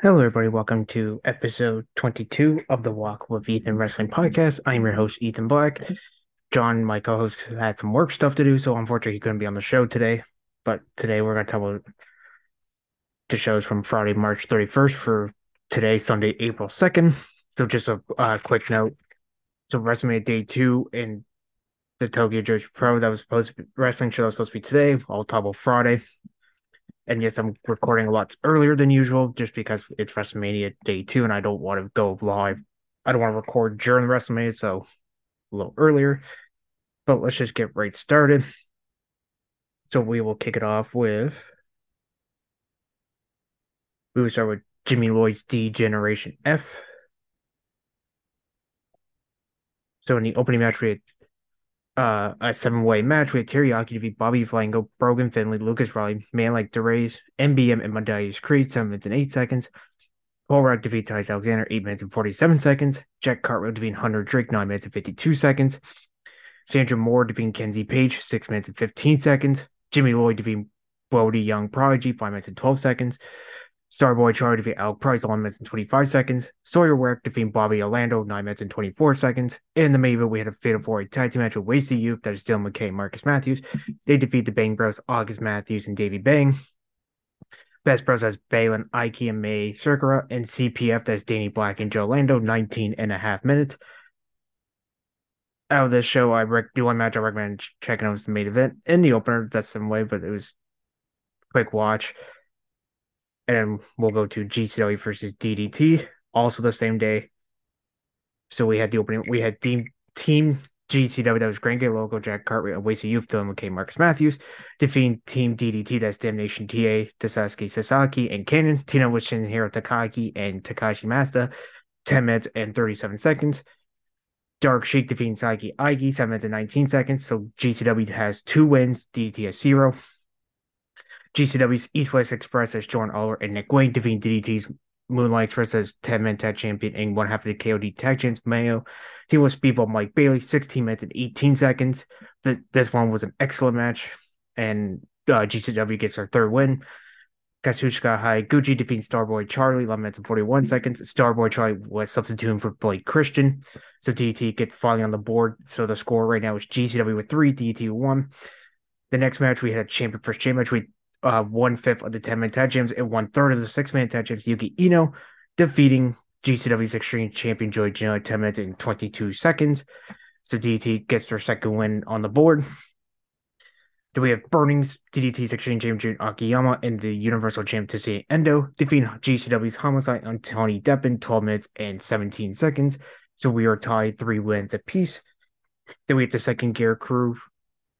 Hello, everybody. Welcome to episode 22 of the Walk with Ethan Wrestling Podcast. I'm your host, Ethan Black. John, my co host, had some work stuff to do, so unfortunately, he couldn't be on the show today. But today, we're going to talk about the shows from Friday, March 31st for today, Sunday, April 2nd. So, just a uh, quick note. So, WrestleMania Day 2 in the Tokyo Joshi Pro that was supposed to be wrestling show that was supposed to be today. I'll talk about Friday. And yes, I'm recording a lot earlier than usual just because it's WrestleMania day two and I don't want to go live. I don't want to record during WrestleMania, so a little earlier. But let's just get right started. So we will kick it off with we will start with Jimmy Lloyd's D Generation F. So in the opening match, we had uh, a seven way match with Teriyaki defeat Bobby Flaco, Brogan Finley, Lucas Riley, Man Like DeRays, MBM, and Modalius Creed, seven minutes and eight seconds. Paul Rudd defeat Tice Alexander, eight minutes and 47 seconds. Jack Cartwright defeat Hunter Drake, nine minutes and 52 seconds. Sandra Moone defeating Kenzie Page, six minutes and 15 seconds. Jimmy Lloyd defeating Brody Young Prodigy, five minutes and 12 seconds. Starboy Charlie defeat Alec Price, 11 minutes and 25 seconds. Sawyer Werrick defeating Bobby Orlando, 9 minutes and 24 seconds. In the main event, we had a Fatal 4 tag team match with Wasted Youth, that is Dylan McKay Marcus Matthews. They defeat the Bang Bros, August Matthews and Davey Bang. Best Bros as Balin, Ike and May Circura, and CPF, that's Danny Black and Joe Lando, 19 and a half minutes. Out of this show, I rec- the one match I recommend checking out was the main event. In the opener, that's some way, but it was quick watch and we'll go to GCW versus DDT, also the same day. So we had the opening. We had team team GCW that was Gringo Loco, Jack Cartwright, Wasted Youth, Dylan McKay, Marcus Matthews, defeating Team DDT, that's Damnation TA, Daisuke Sasaki, and Cannon, Tina with Hiro Takagi and Takashi Masta, 10 minutes and 37 seconds. Dark Sheik defeating Saiki Aiki, 7 minutes and 19 seconds. So GCW has two wins, DDT has zero. GCW's East West Express as Jordan Aller and Nick Wayne defeating DDT's Moonlight Express as 10 man tag champion and one half of the KOD tag champions. Mayo. Team was Speedball Mike Bailey, 16 minutes and 18 seconds. This one was an excellent match, and uh, GCW gets their third win. Kazusada Higuchi defeats Starboy Charlie, 11 minutes and 41 seconds. Starboy Charlie was substituting for Blake Christian. So DT gets finally on the board. So the score right now is GCW with three, DT one. The next match, we had a champion first champion match. We uh, one fifth of the 10 man tag teams and one third of the six man tag teams. Yuki Ino defeating GCW's Extreme Champion Joey Janela 10 minutes and 22 seconds. So DDT gets their second win on the board. Then we have Burnings, DDT's Extreme Champion Akiyama, and the Universal Champion Tetsuya Endo defeating GCW's Homicide on Tony Deppen 12 minutes and 17 seconds. So we are tied three wins apiece. Then we have the second gear crew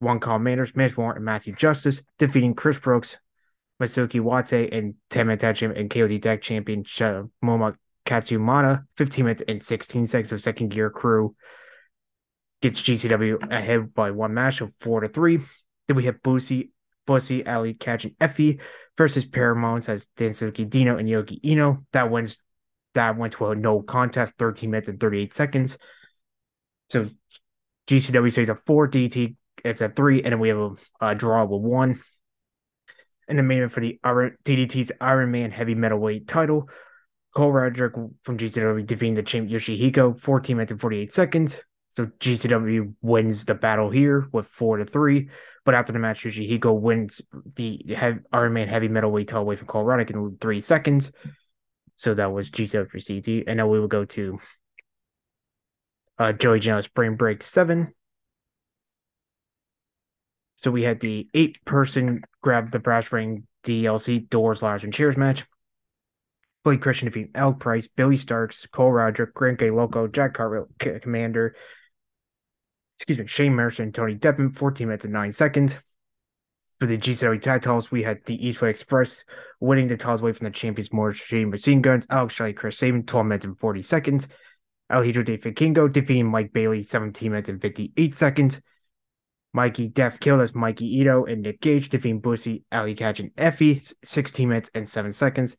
Juan Carl Manners, Miz Warren, and Matthew Justice, defeating Chris Brooks, Masuki Watse, and Temen Tachim and KOD Deck champion Moma Katsumata, 15 minutes and 16 seconds of second gear crew. Gets GCW ahead by one match of four to three. Then we have Bussy, Bussy, Ali, Catch, and Effie versus Paramount as Danshoku Dino and Yuki Ino. That wins that went to a no contest, 13 minutes and 38 seconds. So GCW says a four, DT it's a three, and then we have a, a draw with one. And the main event for the DDT's Iron Man Heavy Metalweight title, Cole Radrick from GCW defeating the champ Yoshihiko, 14 minutes and 48 seconds. So GCW wins the battle here with four to three. But after the match, Yoshihiko wins the Iron Man Heavy Metalweight title away from Cole Radrick in three seconds. So that was GCW for DDT. And now we will go to uh, Joey Janela's Spring Break 7 so we had the eight person grab the brass ring DLC doors, ladders, and chairs match. Blake Christian defeat Al Price, Billy Starks, Cole Radrick, Grant Gay Loco, Jack Cartwright, Commander, excuse me, Shane Mercer, and Tony Deppen, 14 minutes and 9 seconds. For the GCW titles, we had the East West Express winning the titles away from the champions Morris Machine Machine Guns, Alex Shelley, Chris Sabin, 12 minutes and 40 seconds. El Hijo de Vikingo defeating Mike Bailey, 17 minutes and 58 seconds. Mikey Def killed as Mikey Ito and Nick Gage defeating Bussy, Ali Catch, and Effie, 16 minutes and 7 seconds.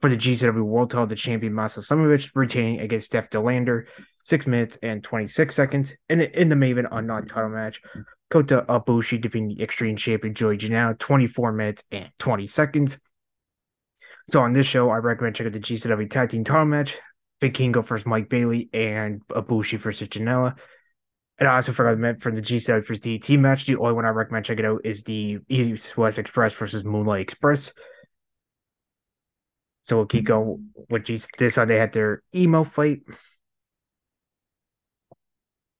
For the GCW World Title, the champion Masha Slamovich retaining against Def Delander, 6 minutes and 26 seconds. And in the Maven on non title match, Kota Ibushi defeating the Extreme Champion Joey Janela, 24 minutes and 20 seconds. So on this show, I recommend checking out the GCW Tag Team Title match. Vikingo versus Mike Bailey and Ibushi versus Janela. And I also forgot for the G7 versus DT match, the only one I recommend checking out is the East West Express versus Moonlight Express. So we'll keep going with G. This one they had their emo fight.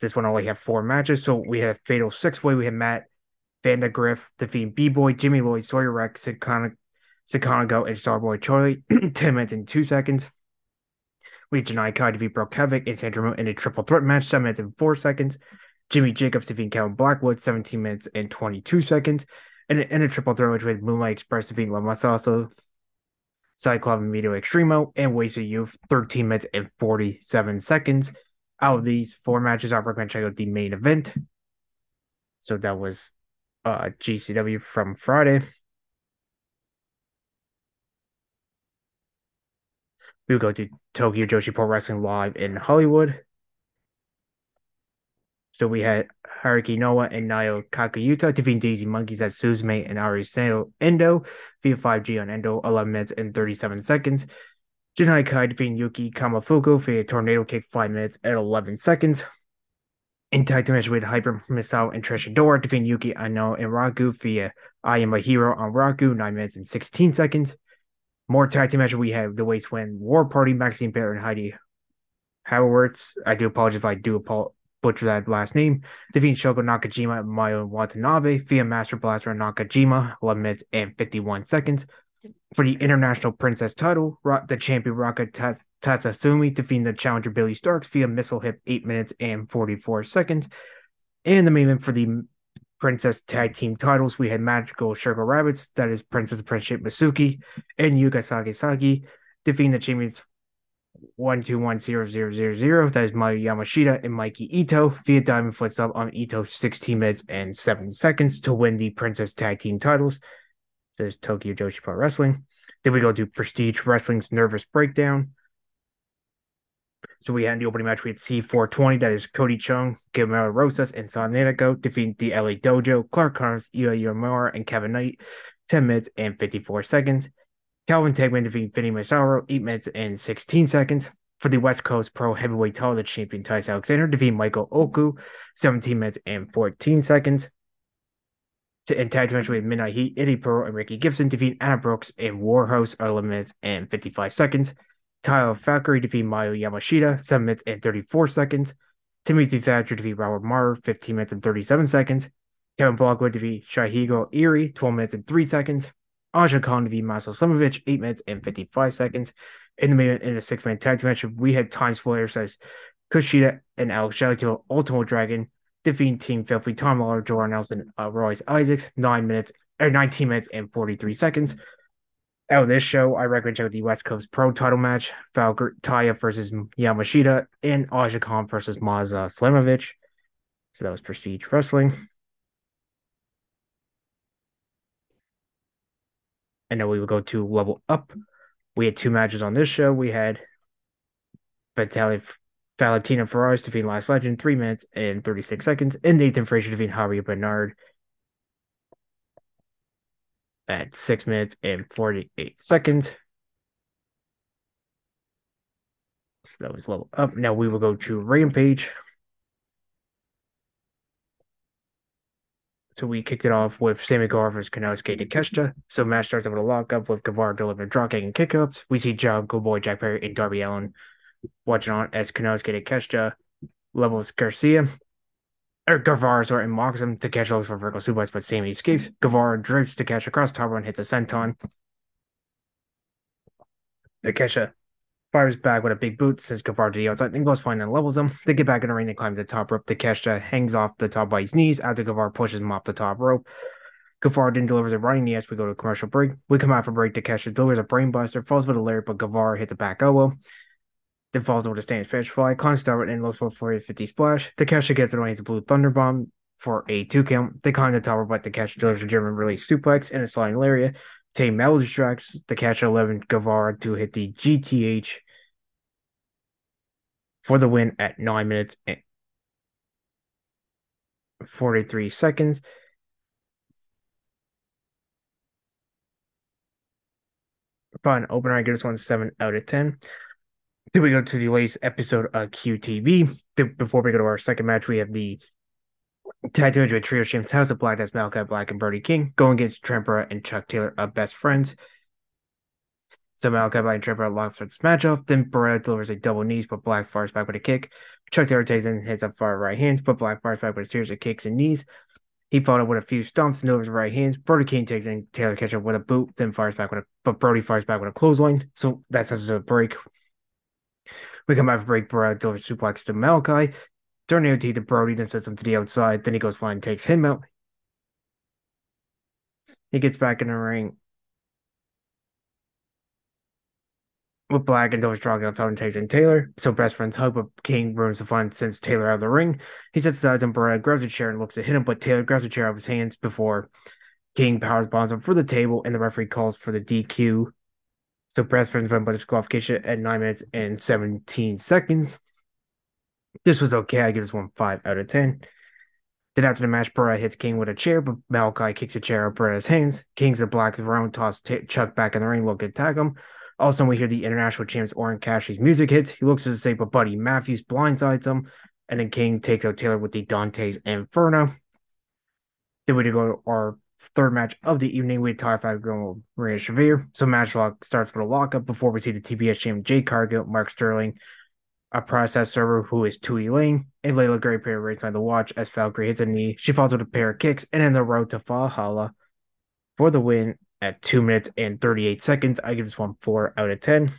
This one only had four matches. So we have Fatal Six Way. We have Matt Vandagriff defeating B Boy, Jimmy Lloyd, Sawyer Rex, Sakana, Sakanago, and Starboy Charlie. 10 minutes and two seconds. We Janai Kai defeat Brock Havoc and Sandra in a triple threat match, 7 minutes and 4 seconds. Jimmy Jacobs defeating Kevin Blackwood, 17 minutes and 22 seconds. And in a triple threat match with Moonlight Express defeating La Masaso, Cyclone and Vito Extremo, and Wasted Youth, 13 minutes and 47 seconds. Out of these four matches, I recommend check out the main event. So that was uh, GCW from Friday. We will go to Tokyo Joshi Pro Wrestling Live in Hollywood. So we had Haruki Noah and Nayo Kakayuta defeating Daisy Monkeys at Suzume and Ari Endo via 5G on Endo, 11 minutes and 37 seconds. Janai Kai defeating Yuki Kamifuku via Tornado Kick, 5 minutes and 11 seconds. In tag match with Hyper Misao and Trish Adora defeating Yuki Aino and Raku via I Am a Hero on Raku, 9 minutes and 16 seconds. More tag team matches we have the Waste Win War Party, Maxine Bear and Heidi Howards. I do apologize if I do butcher that last name. Defeating Shoko Nakajima Mayu Watanabe via Master Blaster Nakajima, 11 minutes and 51 seconds. For the International Princess title, the champion Rika Tatsumi defeating the challenger Billy Starks via Missile Hip, 8 minutes and 44 seconds. And the main event for the Princess Tag Team titles, we had Magical Sugar Rabbits, that is Princess Friendship Masuki, and Yuka Sakazaki, defeating the champions 121000, that is Mayu Yamashita and Mikey Ito via Diamond Foot Sub on Ito 16 minutes and 7 seconds to win the Princess Tag Team titles. Says Tokyo Joshi Pro Wrestling. Then we go to Prestige Wrestling's Nervous Breakdown. So we had the opening match. We had C420, that is Cody Chung, Guillermo Rosas, and Sanetico defeating the LA Dojo, Clark Connors, Io Yomura, and Kevin Knight, 10 minutes and 54 seconds. Calvin Tankman defeating Vinny Massaro, 8 minutes and 16 seconds. For the West Coast Pro Heavyweight Title, champion Tice Alexander defeating Michael Oku, 17 minutes and 14 seconds. To end tag match with Midnight Heat, Eddie Pearl, and Ricky Gibson defeat Anna Brooks and Warhouse, 11 minutes and 55 seconds. Tyler Valkyrie defeat Mayu Yamashita, 7 minutes and 34 seconds. Timothy Thatcher defeat Robert Marr, 15 minutes and 37 seconds. Kevin Blackwood defeat Shaihigo Erie, 12 minutes and 3 seconds. Aja Khan defeat Masha Slamovich, 8 minutes and 55 seconds. In the main in a six man tag team match, we had time spoilers as Kushida and Alex Shelley to Ultimo Dragon defeating Team Filthy, Tom Lawlor, Jordan Nelson, uh, Royce Isaacs, 9 minutes or 19 minutes and 43 seconds out of this show, I recommend check out the West Coast Pro title match, Valkyrie Taya versus Yamashita, and Aja Khan versus Masha Slamovich. So that was Prestige Wrestling. And then we will go to Level Up. We had two matches on this show. We had Vitaly Valentina Ferraris defeating Last Legend, 3 minutes and 36 seconds, and Nathan Frazer defeating Javier Bernard, at six minutes and 48 seconds. So that was level up. Now we will go to Rampage. So we kicked it off with Sammy Guevara versus Konosuke Takeshita. So match starts with a lockup with Guevara delivering dropkick and kickups. We see John Boy, Jack Perry, and Darby Allin watching on as Konosuke Takeshita levels Garcia or Guevara sorry, and mocks him to catch looks for vertical suplex, but Sammy escapes. Guevara drifts to catch across top and hits a senton. Takesha fires back with a big boot, sends Guevara to the outside, then goes flying and levels him. They get back in the ring, they climb the top rope. Takesha hangs off the top by his knees after Guevara pushes him off the top rope. Guevara then delivers a running knee as we go to commercial break. We come out for break. Takesha delivers a brainbuster, falls with a lariat, but Guevara hits a back elbow then falls over to Stan's pitch fly. Con start and looks for 40 50 splash. Takesha gets it on his blue thunder bomb for a two count. They climb the tower, but Takesha delivers a German release suplex and a sliding lariat. Tay Mel distracts Takesha 11 Guevara to hit the GTH for the win at 9 minutes and 43 seconds. fun opener. I give this one seven out of ten. Then we go to the latest episode of QTV. Before we go to our second match, we have the tag team with trio champs House of Black. That's Malachi Black and Brody King going against Trent Beretta and Chuck Taylor of Best Friends. So Malachi Black and Trent Beretta lock for this matchup. Then Beretta delivers a double knees, but Black fires back with a kick. Chuck Taylor takes in hits up far right hands, but Black fires back with a series of kicks and knees. He followed up with a few stomps and delivers right hands. Brody King takes in Taylor catch up with a boot, then fires back with a but Brody fires back with a clothesline. So that's as a break. We come for break. Brad delivers suplex to Malachi. Turning OT to Brody, then sets him to the outside. Then he goes flying, takes him out. He gets back in the ring with Black and delivers strong out and takes in Taylor. So best friends hug, but King ruins the fun sends Taylor out of the ring. He sets aside on Brad grabs a chair and looks to hit him, but Taylor grabs a chair out of his hands before King powers bombs him for the table, and the referee calls for the DQ. So best friends win by disqualification at nine minutes and 17 seconds. This was okay. I give this one five out of ten. Then after the match, Beretta hits King with a chair, but Malachi kicks a chair out Beretta's hands. King's a black round toss t- Chuck back in the ring, looking to attack him. All of a sudden, we hear the international champs Orange Cassidy's music hits. He looks to say, but Buddy Matthews blindsides him, and then King takes out Taylor with the Dante's Inferno. Then we go to our third match of the evening. We had going with Maria Shavir. So match lock starts with a lockup before we see the TBS champ Jade Cargill, Mark Sterling, a process server who is Tui Ling, and Leila Grey pair ringside the watch as Valkyrie hits a knee. She falls with a pair of kicks and in the road to Valhalla for the win at two minutes and 38 seconds. I give this one four out of 10.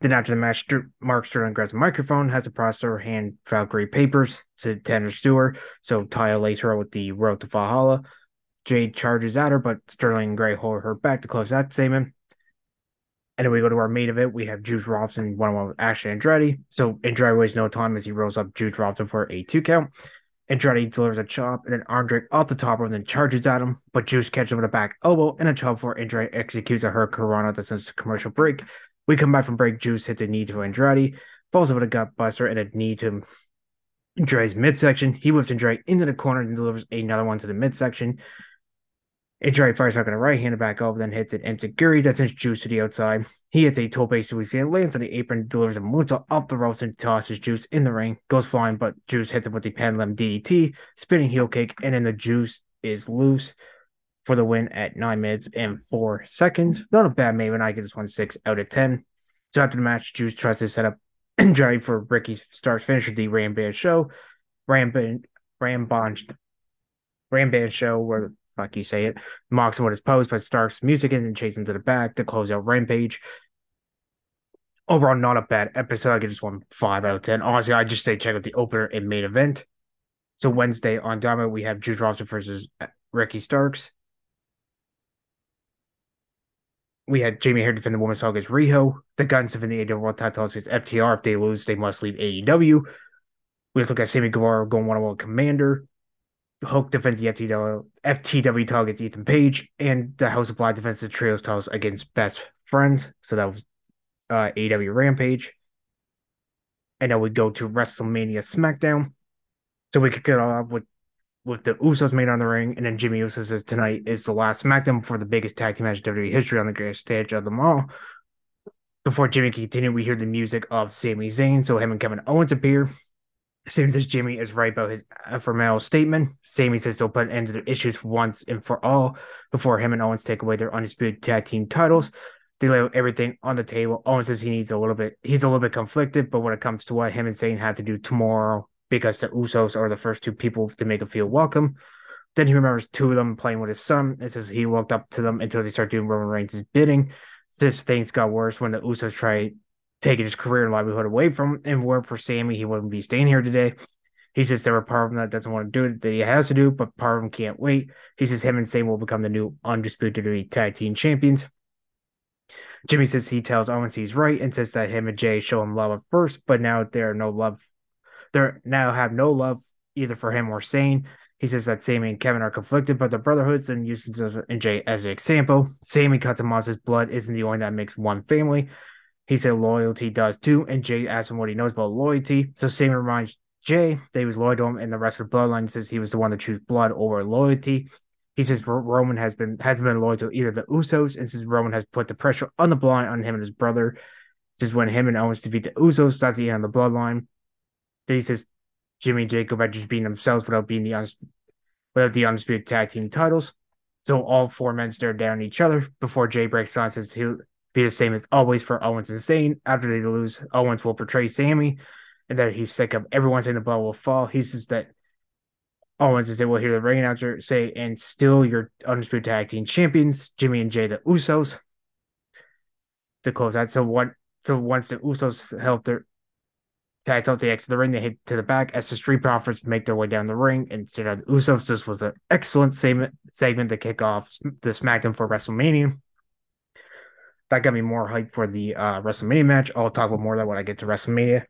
Then after the match, Mark Sterling grabs a microphone, has the processor hand Valkyrie papers to Tanner Stewart. So Taya lays her with the road to Valhalla. Jade charges at her, but Sterling and Gray hold her back to close that statement. And then we go to our main event. We have Juice Robinson one on one with Ashley Andrade. So Andrade wastes no time as he rolls up Juice Robinson for a two count. Andrade delivers a chop, and then Andre off the top rope and then charges at him. But Juice catches him with a back elbow and a chop for Andrade executes a hurricanrana that sends to commercial break. We come back from break. Juice hits a knee to Andrade, falls over a gut buster and a knee to Andrade's midsection. He whips Andrade into the corner and delivers another one to the midsection. Andrade fires back on the right hand back over, then hits an enzuigiri that sends Juice to the outside. He hits a tope suicide, lands on the apron, delivers a moonsault up the ropes, and tosses Juice in the ring. Goes flying, but Juice hits him with the pendulum DDT, spinning heel kick, and then the Juice is loose for the win at nine minutes and four seconds. Not a bad main I give this one six out of ten. So after the match, Juice tries to set up Andrade for Ricky Starks finish the Ramband show. Ramband Ramband Ramband show where fuck you say it, mocks him with his pose, but Stark's music isn't chasing to the back to close out Rampage. Overall, not a bad episode. I give this one five out of ten. Honestly, I just say check out the opener and main event. So Wednesday on Dynamite, we have Juice Robinson versus uh, Ricky Starks. We had Jamie Hayter defend the women's title against Riho. The Guns defend the AEW World Title against FTR. If they lose, they must leave AEW. We also got Sammy Guevara going one on one Commander. Hook defends the FTW, FTW title against Ethan Page, and the House of Black defends the Trios titles against Best Friends. So that was uh, AW Rampage. And then we go to WrestleMania SmackDown. So we could get off with with the Usos made on the ring, and then Jimmy Uso says tonight is the last SmackDown for the biggest tag team match in WWE history on the greatest stage of them all. Before Jimmy continued, we hear the music of Sami Zayn. So him and Kevin Owens appear. Sami says Jimmy is right about his ephemeral statement. Sami says they'll put an end to the issues once and for all before him and Owens take away their undisputed tag team titles. They lay everything on the table. Owens says he needs a little bit, he's a little bit conflicted, but when it comes to what him and Zayn have to do tomorrow, because the Usos are the first two people to make him feel welcome. Then he remembers two of them playing with his son and says he walked up to them until they start doing Roman Reigns' bidding. Says things got worse when the Usos try taking his career and livelihood away from him, and work for Sami, he wouldn't be staying here today. He says there are part of him that doesn't want to do it that he has to do, but part of him can't wait. He says him and Sami will become the new undisputed tag team champions. Jimmy says he tells Owens he's right and says that him and Jay show him love at first, but now there are no love. There now have no love either for him or Zayn. He says that Sami and Kevin are conflicted, but the brotherhoods uses and Jay as an example. Sami cuts him off his blood isn't the only that makes one family. He said loyalty does too, and Jay asks him what he knows about loyalty. So Sami reminds Jay that he was loyal to him, and the rest of the bloodline says he was the one to choose blood over loyalty. He says Roman has been hasn't been loyal to either the Usos, and says Roman has put the pressure on the bloodline on him and his brother. This is when him and Owens defeat the Usos. That's the end of the bloodline. Then he says Jimmy and Jay are just being themselves without being the without the undisputed tag team titles. So all four men stare down each other before Jay breaks on says he'll be the same as always for Owens and Zayn. After they lose, Owens will portray Sami and that he's sick of everyone saying the ball will fall. He says that Owens is able to hear the ring announcer say, and still your undisputed tag team champions, Jimmy and Jay the Usos. To close out. So what so once the Usos help their tag titles, they exit the ring, they hit to the back as the Street Profits make their way down the ring. And you know, the Usos, this was an excellent segment, segment to kick off the SmackDown for WrestleMania. That got me more hype for the uh, WrestleMania match. I'll talk about more of that when I get to WrestleMania.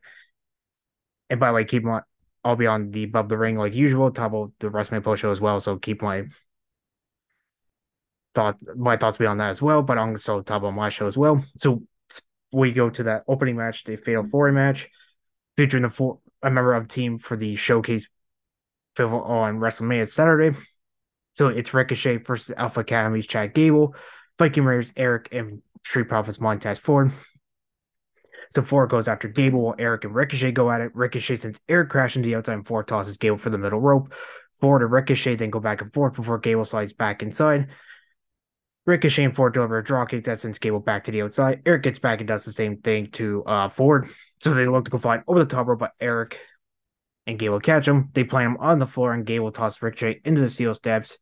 And by the way, keep my I'll be on the above the ring like usual, top of the WrestleMania post show as well. So keep my thought my thoughts be on that as well. But I'm also top on my show as well. So we go to that opening match, the Fatal Four match, featuring the a member of the team for the showcase on WrestleMania Saturday. So it's Ricochet versus Alpha Academy's Chad Gable, Viking Raiders Eric, and Street Profits Montez Ford. So Ford goes after Gable while Erik and Ricochet go at it. Ricochet sends Erik crashing to the outside and Ford tosses Gable for the middle rope. Ford and Ricochet then go back and forth before Gable slides back inside. Ricochet and Ford deliver a draw kick that sends Gable back to the outside. Eric gets back and does the same thing to uh, Ford. So they look to go flying over the top rope, but Eric and Gable catch him. They plant him on the floor, and Gable tosses Ricochet into the steel steps.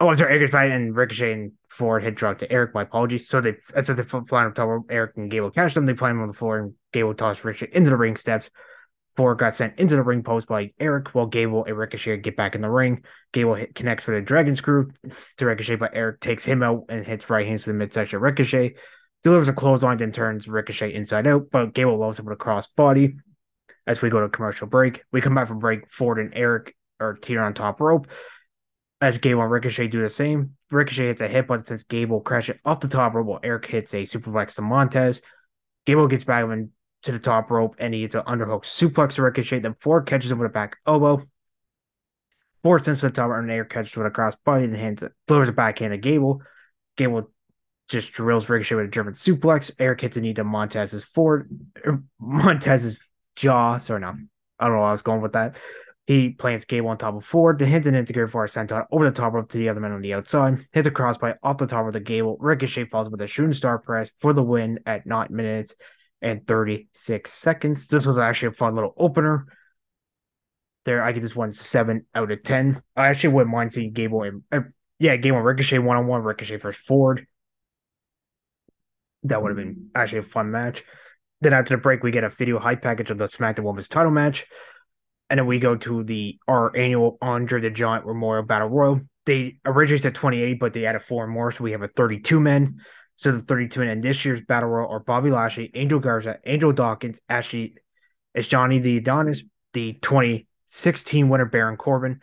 Oh, I'm sorry, Erik's back, and Ricochet and Ford hit drop to Erik. My apologies. So they, as they fly on top rope, Eric and Gable catch them. They plant him on the floor, and Gable tosses Ricochet into the ring steps. Ford got sent into the ring post by Eric, while Gable and Ricochet get back in the ring. Gable hit, connects with a dragon screw to Ricochet, but Eric takes him out and hits right hands to the midsection. Ricochet delivers a clothesline, then turns Ricochet inside out, but Gable loves him with a cross body. As we go to commercial break, we come back from break. Ford and Eric are teetering on top rope. As Gable and Ricochet do the same, Ricochet hits a hit, but since Gable crashes off the top rope, while Eric hits a superplex to Montez. Gable gets back and to the top rope and he hits an underhook suplex to Ricochet. Then Ford catches him with a back elbow. Ford sends to the top and Erik catches with a cross body and hands delivers a backhand to Gable. Gable just drills Ricochet with a German suplex. Erik hits a knee to Montez's Ford, er, Montez's jaw. Sorry, no, I don't know I was going with that. He plants Gable on top of Ford, then hits an integrated forward senton over the top rope to the other man on the outside. Hits a crossbody off the top of the Gable. Ricochet falls with a shooting star press for the win at nine minutes and 36 seconds. This was actually a fun little opener. There, I give this one seven out of ten. I actually wouldn't mind seeing Gable and uh, yeah, Gable Ricochet one on one, Ricochet versus Ford. That would have been actually a fun match. Then after the break, we get a video hype package of the SmackDown Women's Title match, and then we go to the our annual Andre the Giant Memorial Battle Royal. They originally said 28, but they added four more, so we have a 32 men. So the 32 in this year's battle royal are Bobby Lashley, Angel Garza, Angelo Dawkins, Ashley Johnny the Adonis, the 2016 winner Baron Corbin,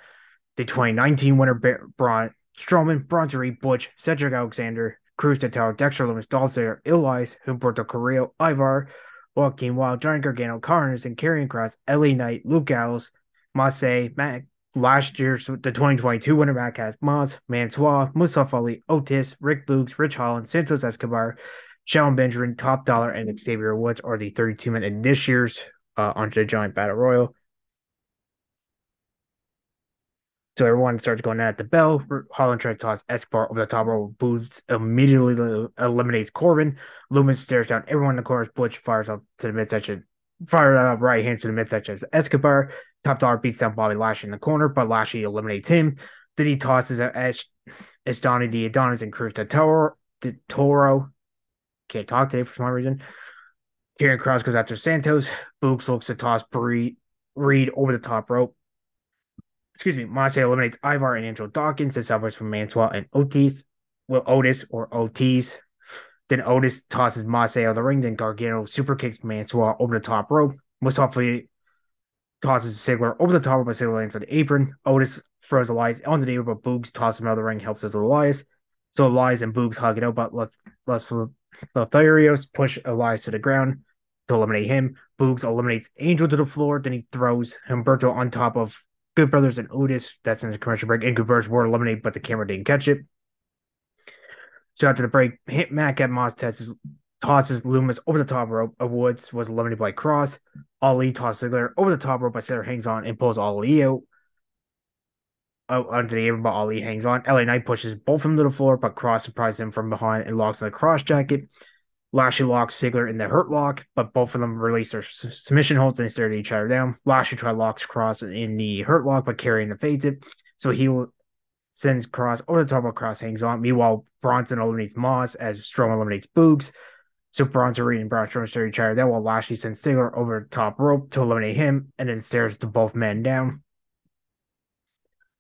the 2019 winner Bar- Braun Strowman, Reed, Butch, Cedric Alexander, Cruz Del Toro, Dexter Lumis, Dolph Ziggler, Elias, Humberto Carrillo, Ivar, Joaquin Wilde, Johnny Gargano, Carnes, and Karrion Kross, LA Knight, Luke Gallows, Massey, Matt last year's the 2022 winner back has Moz, Mansoor, Mustafa Ali, Otis, Rick Boogs, Ridge Holland, Santos Escobar, Shelton Benjamin, Top Dollar, and Xavier Woods are the 32 men in this year's uh, Andre the Giant Battle Royal. So everyone starts going at the bell. Holland tries to toss Escobar over the top rope. Boots immediately eliminates Corbin. Lumis stares down everyone in the corner. Butch fires up to the midsection. Fire up right hand to the midsection as Escobar. Top Dollar beats down Bobby Lashley in the corner, but Lashley eliminates him. Then he tosses at Edge, it's Donnie the Adonis and Cruz de Toro. De Toro. Can't talk today for some reason. Karrion Kross goes after Santos. Boogs looks to toss Reed, Reed over the top rope. Excuse me. Mossy eliminates Ivar and Angelo Dawkins. This suffers from Mansoor and Otis. Well, Otis or Otis. Then Otis tosses Mossy out of the ring. Then Gargano super kicks Mansoor over the top rope. Mustafa tosses Ziggler over the top of a Ziggler lands on the apron. Otis throws Elias on the apron, but Boogs tosses him out of the ring, helps us Elias. So Elias and Boogs hug it out, but Los, Los Lotharios push Elias to the ground to eliminate him. Boogs eliminates Angel to the floor, then he throws Humberto on top of Good Brothers and Otis. That's in the commercial break. And Good Brothers were eliminated, but the camera didn't catch it. So after the break, hit Mac at Moss tosses, tosses Lumis over the top rope. Of Woods was eliminated by Kross. Ali tosses Ziggler over the top rope by Cedric hangs on and pulls Ali out. Oh, under the apron, but Ali hangs on. LA Knight pushes both of them to the floor, but Kross surprises him from behind and locks in the cross jacket. Lashley locks Ziggler in the hurt lock, but both of them release their submission holds and stare at each other down. Lashley try locks Kross in the hurt lock, but Karrion evades it. So he sends Kross over the top of Kross hangs on. Meanwhile, Bronson eliminates Moss as Strowman eliminates Boogs. Reed and Braun Strowman stare each other down while Lashley sends Ziggler over the top rope to eliminate him and then stares the both men down.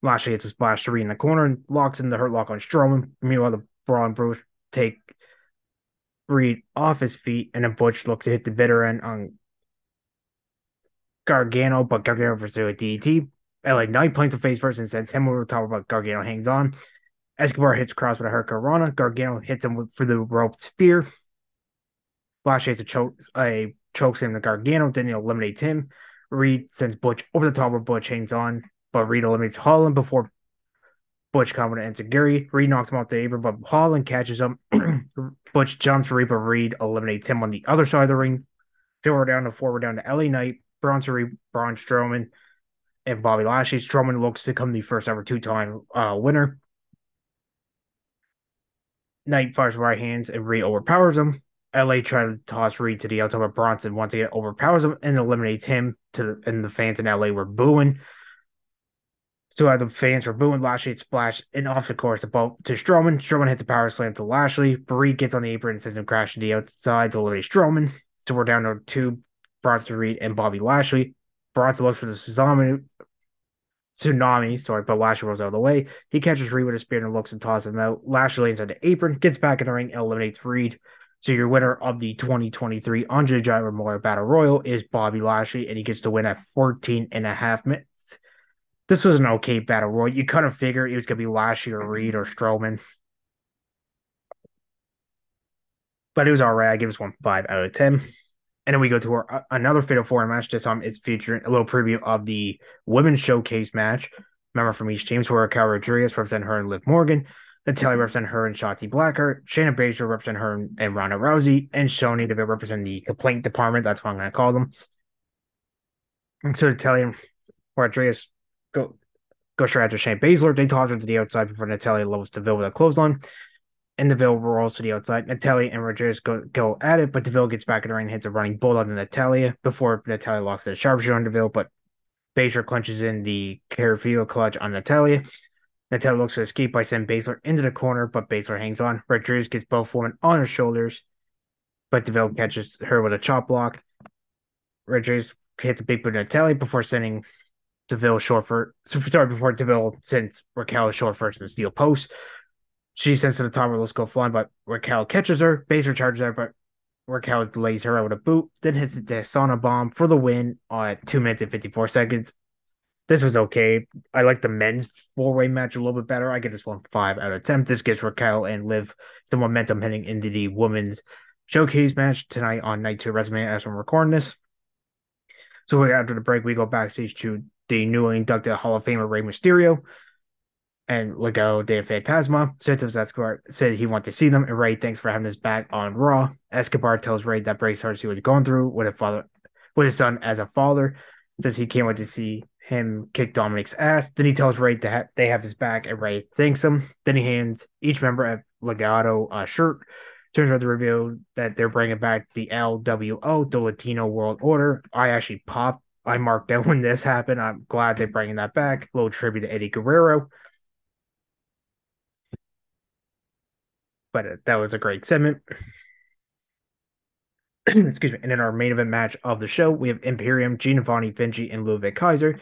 Lashley hits a splash to Reed in the corner and locks in the hurt lock on Strowman. Meanwhile, the Braun Bruce take Reed off his feet, and then Butch looks to hit the bitter end on Gargano, but Gargano versus a DDT. LA Knight points the face first and sends him over the top, but Gargano hangs on. Escobar hits Kross with a Hurricanrana. Gargano hits him for the rope spear. Lashley a choke, a chokes him to Gargano, then he eliminates him. Reed sends Butch over the top where Butch hangs on, but Reed eliminates Holland before Butch coming to Gary. Reed knocks him off the apron, but Holland catches him. Butch jumps Reed, but Reed eliminates him on the other side of the ring. Forward down to forward down to LA Knight, Bronson Reed, Braun Strowman, and Bobby Lashley. Strowman looks to become the first ever two time uh, winner. Knight fires right hands and Reed overpowers him. LA tries to toss Reed to the outside, but Bronson once again overpowers him and eliminates him. To the, and the fans in LA were booing. So uh, the fans were booing. Lashley splashed and off the course to, both, to Strowman. Strowman hits the power slam to Lashley. Reed gets on the apron and sends him crashing to the outside to eliminate Strowman. So we're down to two Bronson Reed and Bobby Lashley. Bronson looks for the tsunami, tsunami, sorry, but Lashley rolls out of the way. He catches Reed with a spear and looks and tosses him out. Lashley lands on the apron, gets back in the ring, and eliminates Reed. So your winner of the 2023 Andre Giant Memorial Battle Royal is Bobby Lashley, and he gets to win at 14 and a half minutes this was an okay battle royal. You kind of figure it was going to be Lashley or Reed or Strowman. But it was all right. I give this one five out of 10. And then we go to our, uh, another Fatal Four match. This time it's featuring a little preview of the women's showcase match. Member from each team, so Raquel Rodriguez represent her and Liv Morgan. Natalya represent her and Shotzi Blackheart. Shayna Baszler represent her and, Ronda Rousey. And Shoni to represent the complaint department. That's what I'm going to call them. And so Natalya Rodriguez go go straight after Shayna Baszler. They toss her to the outside before Natalya lowers Deville with a clothesline. And Deville rolls to the outside. Natalya and Rodriguez go, go at it, but Deville gets back in the ring and hits a running bulldog to Natalya before Natalya locks the sharpshooter on Deville, but Baszler clenches in the Carafio clutch on Natalya. Natalya looks to escape by sending Baszler into the corner, but Baszler hangs on. Rodriguez gets both women on her shoulders, but Deville catches her with a chop block. Rodriguez hits a big boot to Natalya before sending Deville short for sorry before Deville sends Raquel short first in the steel post. She sends to the top of let's go flying, but Raquel catches her. Baszler charges her, but Raquel lays her out with a boot, then hits the Sauna bomb for the win at two minutes and 54 seconds. This was okay. I like the men's four way match a little bit better. I get this one five out of 10. This gives Raquel and Liv some momentum heading into the women's showcase match tonight on night two resume as we're recording this. So after the break, we go backstage to the newly inducted Hall of Famer Rey Mysterio and Legado del Fantasma. Santos Escobar said he wanted to see them, and Rey thanks for having us back on Raw. Escobar tells Rey that Bray starts he was going through with a father with his son as a father. Says he can't wait to see him kick Dominik's ass. Then he tells Rey that ha- they have his back, and Rey thanks him. Then he hands each member a Legado uh, shirt. Turns out to reveal that they're bringing back the LWO, the Latino World Order. I actually popped I marked out when this happened. I'm glad they're bringing that back. A little tribute to Eddie Guerrero. But uh, that was a great segment. Excuse me. And in our main event match of the show, we have Imperium, Giovanni Vinci, and Ludwig Kaiser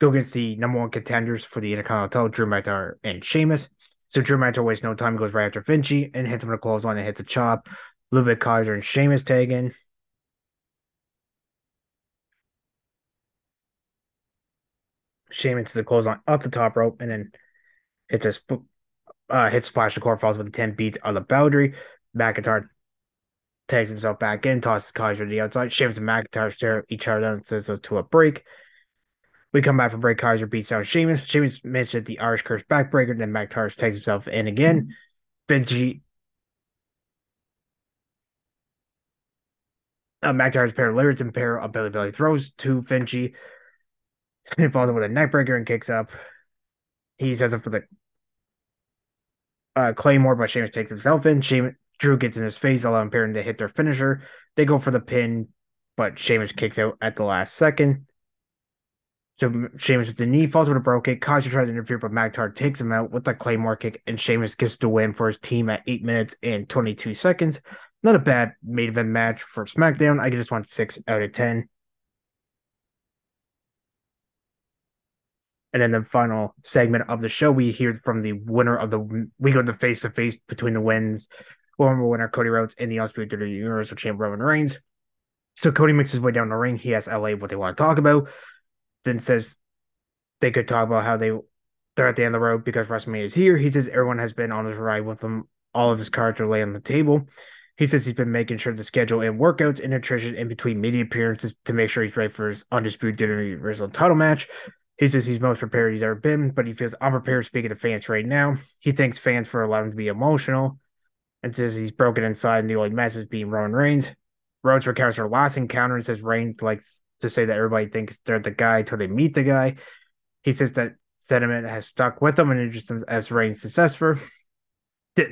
go against the number one contenders for the Intercontinental, Drew McIntyre and Sheamus. So Drew McIntyre wastes no time, goes right after Vinci and hits him with a clothesline and hits a chop. Ludwig Kaiser and Sheamus tag in. Shaman to the clothesline up the top rope, and then hits a sp- uh, hits splash the core falls with the 10 beats on the boundary. McIntyre takes himself back in, tosses Kaiser to the outside. Sheamus and McIntyre stare each other down and us to a break. We come back from break. Kaiser beats out Sheamus. Sheamus mentioned the Irish Curse backbreaker. Then McIntyre takes himself in again. Vinci uh, McIntyre's pair of lyrics and pair of Billy Billy throws to Vinci. He follows it with a neckbreaker and kicks up. He sets up for the uh, Claymore, but Sheamus takes himself in. Sheamus, Drew gets in his face, allowing Perrin to hit their finisher. They go for the pin, but Sheamus kicks out at the last second. So Sheamus hits the knee, falls with a broke kick. Kaiser tries to interfere, but Magtar takes him out with the Claymore kick, and Sheamus gets the win for his team at 8 minutes and 22 seconds. Not a bad main event match for SmackDown. I just want 6 out of 10. And then the final segment of the show, we hear from the winner of the we go to the face to face between the wins, former winner Cody Rhodes and the Undisputed Universal Champion Roman Reigns. So Cody makes his way down the ring. He asks LA what they want to talk about. Then says they could talk about how they they're at the end of the road because WrestleMania is here. He says everyone has been on his ride with him. All of his cards are laid on the table. He says he's been making sure the schedule and workouts and nutrition in between media appearances to make sure he's ready for his undisputed universal title match. He says he's most prepared he's ever been, but he feels unprepared speaking to fans right now. He thanks fans for allowing him to be emotional and says he's broken inside and the only mess is being Roman Reigns. Rhodes recounts their last encounter and says Reigns likes to say that everybody thinks they're the guy until they meet the guy. He says that sentiment has stuck with him and interests as Reigns' successor.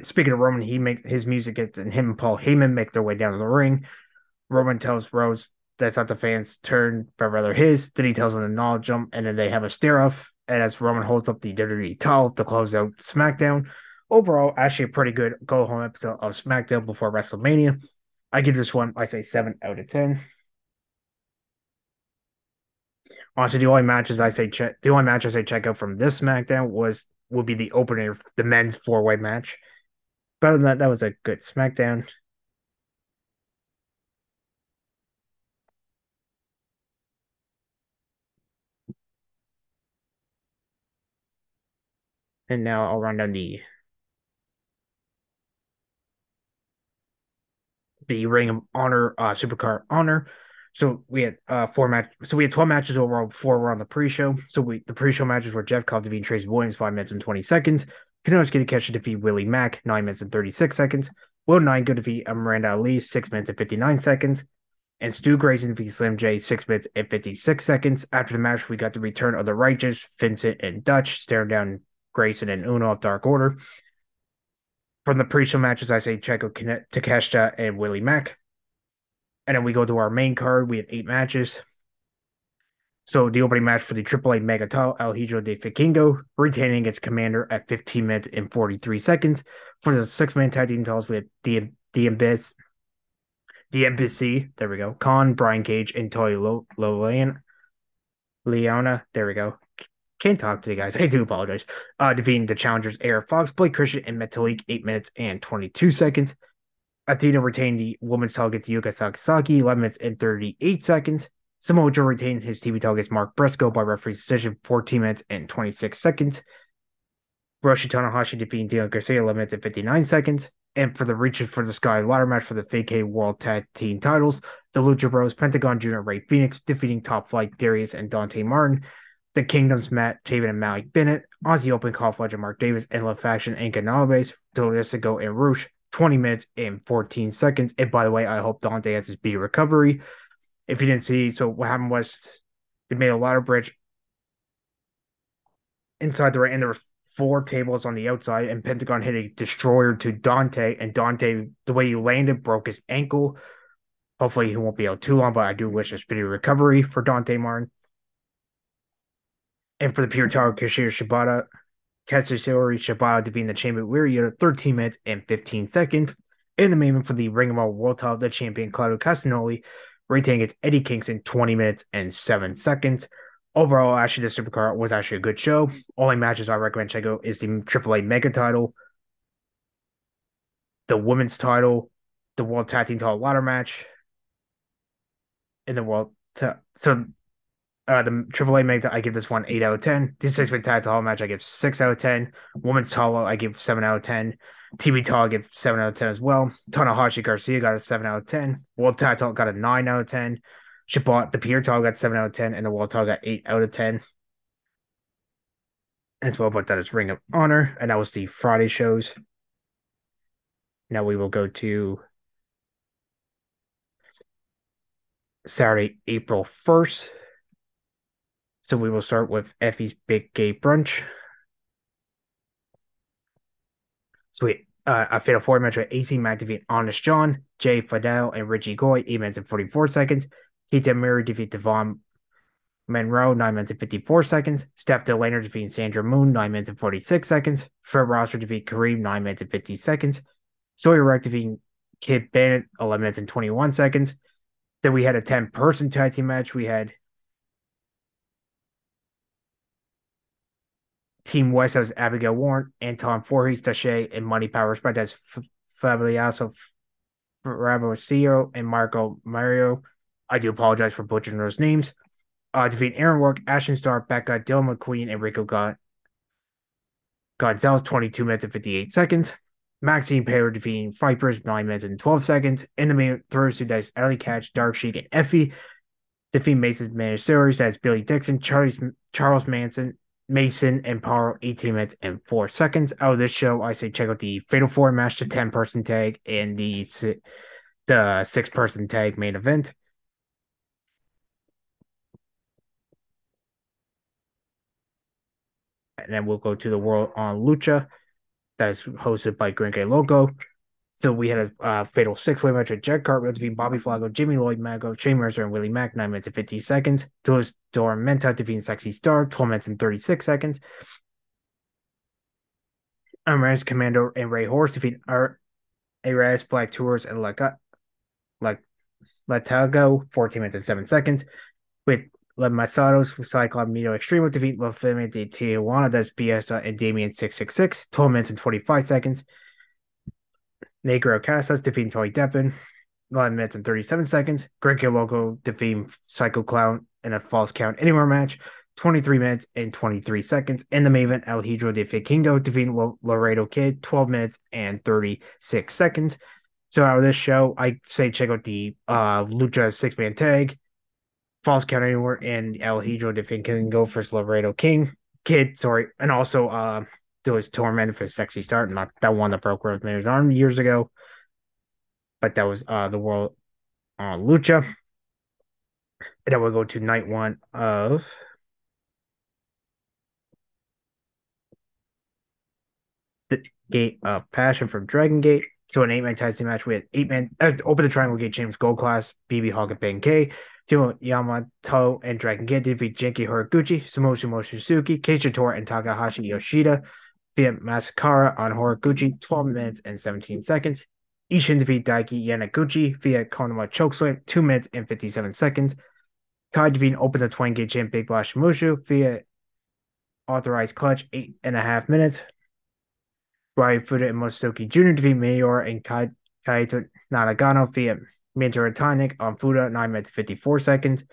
Speaking of Roman, he make his music gets and him and Paul Heyman make their way down to the ring. Roman tells Rhodes that's not the fans' turn, but rather his. Then he tells him to knowledge jump, and then they have a stare off. And as Roman holds up the WWE title to close out SmackDown, overall, actually a pretty good go home episode of SmackDown before WrestleMania. I give this one, I say seven out of ten. Honestly, the only matches I say check, the only matches I say check out from this SmackDown was would be the opener, the men's four way match. But than that, that was a good SmackDown. And now I'll run down the the Ring of Honor uh Supercard Honor. So we had uh four match so we had 12 matches overall, four were on the pre-show. So we the pre-show matches were Jeff Cobb defeating Tracy Williams, five minutes and 20 seconds. Catch to defeat Willie Mack, nine minutes and 36 seconds. Will Nine go defeat Miranda Ali, six minutes and 59 seconds. And Stu Grayson defeats Slim J, six minutes and 56 seconds. After the match, we got the return of the Righteous, Vincent, and Dutch staring down Grayson and Uno of Dark Order. From the pre-show matches, I say Checo Takeshita and Willie Mack. And then we go to our main card. We have eight matches. So the opening match for the AAA Mega Title, El Hijo de Vikingo, retaining its commander at 15 minutes and 43 seconds. For the six-man tag team titles, we have the the the Embassy. There we go. Khan, Brian Cage, and Toy Liliana. Leona. There we go. Can't talk to you guys. I do apologize. Uh, defeating the challengers AR Fox, Blake Christian, and Metalik, 8 minutes and 22 seconds. Athena retained the women's title against Yuka Sakazaki, 11 minutes and 38 seconds. Samoa Joe retained his TV title against Mark Briscoe by referee's decision, 14 minutes and 26 seconds. Hiroshi Tanahashi defeating Dion Garcia, 11 minutes and 59 seconds. And for the Reaching for the Sky ladder match for the VK World Tag Team titles, the Lucha Bros, Pentagon Jr., Rey Fenix defeating Top Flight Darius and Dante Martin, the Kingdoms Matt Taven and Malik Bennett, Aussie Open Call Fletcher, Mark Davis, and Love Faction and Canales, Dolisico and Roosh, 20 minutes and 14 seconds. And by the way, I hope Dante has his B recovery. If you didn't see, so what happened was they made a ladder bridge inside the ring, and there were four tables on the outside, and Pentagon hit a destroyer to Dante, and Dante, the way he landed, broke his ankle. Hopefully, he won't be out too long, but I do wish a speedy recovery for Dante Martin. And for the Pure Tower, Kashir Shibata, Katsuyori Shibata to be in the chamber, Weary at 13 minutes and 15 seconds. And the main event for the Ring of Honor World Title, the champion Claudio Castagnoli retaining its Eddie Kingston 20 minutes and 7 seconds. Overall, actually, the Supercard was actually a good show. Only matches I recommend check out is the AAA Mega title, the women's title, the World Tag Team title ladder match, in the World. T- so uh, the AAA make I give this one eight out of ten. The six man tag title match I give six out of ten. Women's title I give seven out of ten. TV title I give seven out of ten as well. Tanahashi Garcia got a seven out of ten. World tag got a nine out of ten. Shabbat, the Pierre title got 7 out of 10, and the World title got 8 out of 10. As well, but that is Ring of Honor, and that was the Friday shows. Now we will go to Saturday, April 1st. So we will start with Effy's Big Gay Brunch. Sweet. uh, a fatal four match with AC Mack Honest John, Jay Fidel, and Richie Goy, 8 minutes and 44 seconds. Keita Murray defeat Devon Monroe, 9 minutes and 54 seconds. Steph De Lander defeating Sandra Moone, 9 minutes and 46 seconds. Fred Rosser defeat Kareem, 9 minutes and 50 seconds. Sawyer Wreck defeating Kid Bennett, 11 minutes and 21 seconds. Then we had a 10 person tag team match. We had Team West has Abigail Warren, Anton Voorhees, Tache, and Money Power Respect as Fabuloso Rabocio and Marco Mario. I do apologize for butchering those names. Uh, defeat Aaron Work, Ashton Starr, Becca, Dylan McQueen, and Rico God- Gonzalez, 22 minutes and 58 seconds. Maxine Taylor defeating Vipers, 9 minutes and 12 seconds. In the main throws to dice Ellie Catch, Dark Sheik, and Effy. Defeat Mason's managed series. That's Billy Dixon, Charles, Charles Manson, Mason, and Paul, 18 minutes and 4 seconds. Out of this show, I say check out the Fatal 4 match, the 10 person tag, and the, the 6 person tag main event. And then we'll go to the World on Lucha that is hosted by Gringo Loco. So we had a uh, fatal six way match with Jack Cartwright defeating Bobby Flaco, Jimmy Lloyd Mago, Shane Mercer, and Willie Mack, 9 minutes and 50 seconds. Doris Menta defeating Sexy Star, 12 minutes and 36 seconds. Amaris Commando and Ray Horse defeat Aras, Black Tours, and like like Latago, 14 minutes and 7 seconds. With Le Masados, Cyclone Mito Extreme with defeat La Femme de Tijuana, that's BS and Damien 666, 12 minutes and 25 seconds. Negro Casas defeating Tony Deppen, 11 minutes and 37 seconds. Greg Logo defeating Psycho Clown in a false count anywhere match, 23 minutes and 23 seconds. In the main event, El Hijo de Vikingo defeating Laredo Kid, 12 minutes and 36 seconds. So out of this show, I say check out the uh, Lucha six man tag, false count anywhere, and El Hijo de Vikingo versus Laredo King Kid. Sorry, and also uh, there was tormented for a sexy start, not that one that broke Rosemary's arm years ago. But that was uh the world uh, Lucha. And then we'll go to night one of the Gate of Passion from Dragon Gate. So an eight-man tag team match with eight-man uh, open the Triangle Gate James Gold Class, BB Hawk and Ben K. Timo Yamato and Dragon Gate defeat Genki Horiguchi, Sumo Suzuki, Keisha Tor, and Takahashi Yoshida via Masakara on Horiguchi, 12 minutes and 17 seconds. Ishin defeat Daiki Yanaguchi via Konama chokeslam, 2 minutes and 57 seconds. Kai defeat Open the 20 gate champ Big Blash Mushu via authorized clutch, 8.5 minutes. Ryu Fuda and Motosuke Jr. defeat Mayor and Kai Kaito Nanagano via Minter Tonic on Fuda, 9 minutes 54 seconds.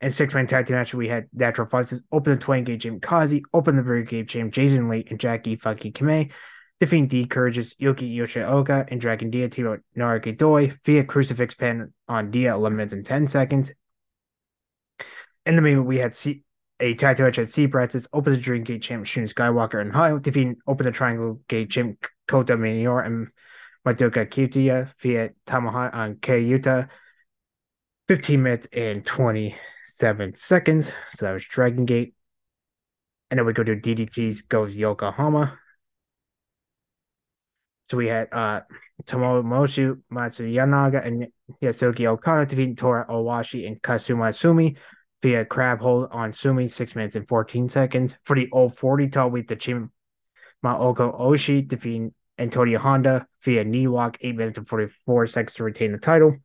And six man tag team match, we had Natural Fighters open the 20 gate Jim Kazi, open the gate champ Jason Lee and Jackie Funky Kame, defeating D Courageous, Yoki Yoshioka, and Dragon Dia Tiro Naraki Doi via Crucifix Pen on Dia 11 minutes and 10 seconds. In the main, we had C- a tag team match at Sea open the Dream Gate champ Shun Skywalker and Hayo, defeating open the Triangle Gate champ Kota Minoura and Madoka Kitiya via Tamaha on K Yuta. 15 minutes and 20 seven seconds. So that was Dragon Gate. And then we go to DDT's goes Yokohama. So we had uh Tomomoshi Matsuyanaga and Yasuki Okada defeating Tora Owashi and Kazuma Sumi via crab hold on Sumi, six minutes and 14 seconds. For the old 40 tall with the Chim Maoko Oshi defeating Antonio Honda via knee lock, eight minutes and 44 seconds to retain the title.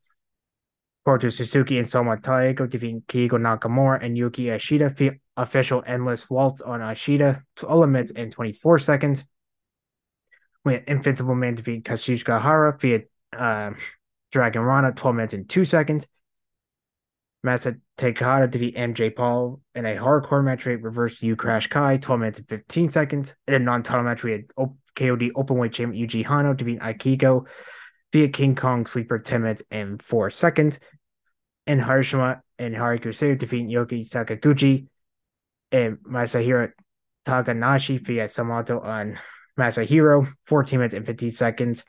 Koto Suzuki and Soma Taeko defeating Kigo Nakamura and Yuki Ashida. Official Endless Waltz on Ashida, 12 minutes and 24 seconds. We had Invincible Man defeat Kazuchika Hara via uh, Dragon Rana, 12 minutes and 2 seconds. Masa Takahata defeat MJ Paul in a hardcore match rate reverse U Crash Kai, 12 minutes and 15 seconds. In a non title match, we had KOD Openweight Champion Yuji Hino defeat Aikiko via King Kong Sleeper 10 minutes and 4 seconds. And Harashima and Harikusu defeat Yoki Sakaguchi and Masahiro Takanashi via Samato on Masahiro, 14 minutes and 15 seconds.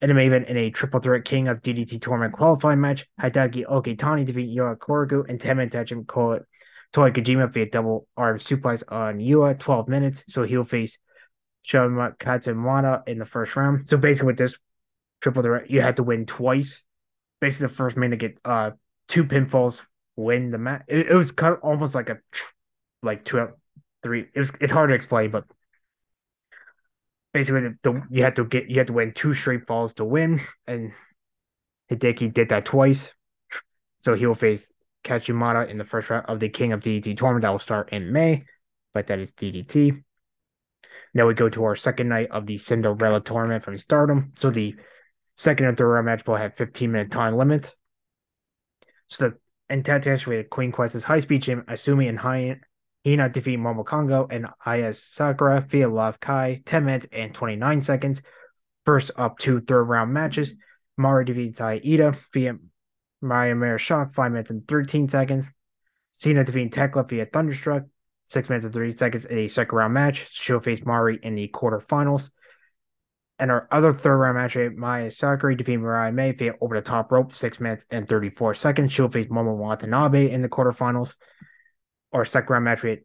And event in a triple threat King of DDT tournament qualifying match, Hideki Okitani defeat Yua Korogu and 10 minutes action call Toy Kojima via double arm suplex on Yua, 12 minutes. So he'll face Shoma Katsumata in the first round. So basically, with this triple threat, you had to win twice. Basically, the first man to get uh two pinfalls win the match. It, it was kind of almost like a like two three. It was it's hard to explain, but basically the, you had to get you had to win two straight falls to win, and Hideki did that twice. So he will face Katsumata in the first round of the King of DDT tournament that will start in May, but that is DDT. Now we go to our second night of the Cinderella tournament from Stardom. So the second and third round match will have 15 minute time limit. So the Tatash we had Queen Quest's high speed champ Asumi and Hyatt Hina defeat Momo Kongo and Aya Sakura via Love Kai, 10 minutes and 29 seconds. First up two third round matches. Mari defeats Ida via Maya Mare Shock, 5 minutes and 13 seconds. Cena defeating Tekla via Thunderstruck, 6 minutes and 30 seconds in a second round match. She'll face Mari in the quarterfinals. And our other third round match, eh, Maya Sakura defeating Mariah May via over the top rope, 6 minutes and 34 seconds. She'll face Momo Watanabe in the quarterfinals or second round match with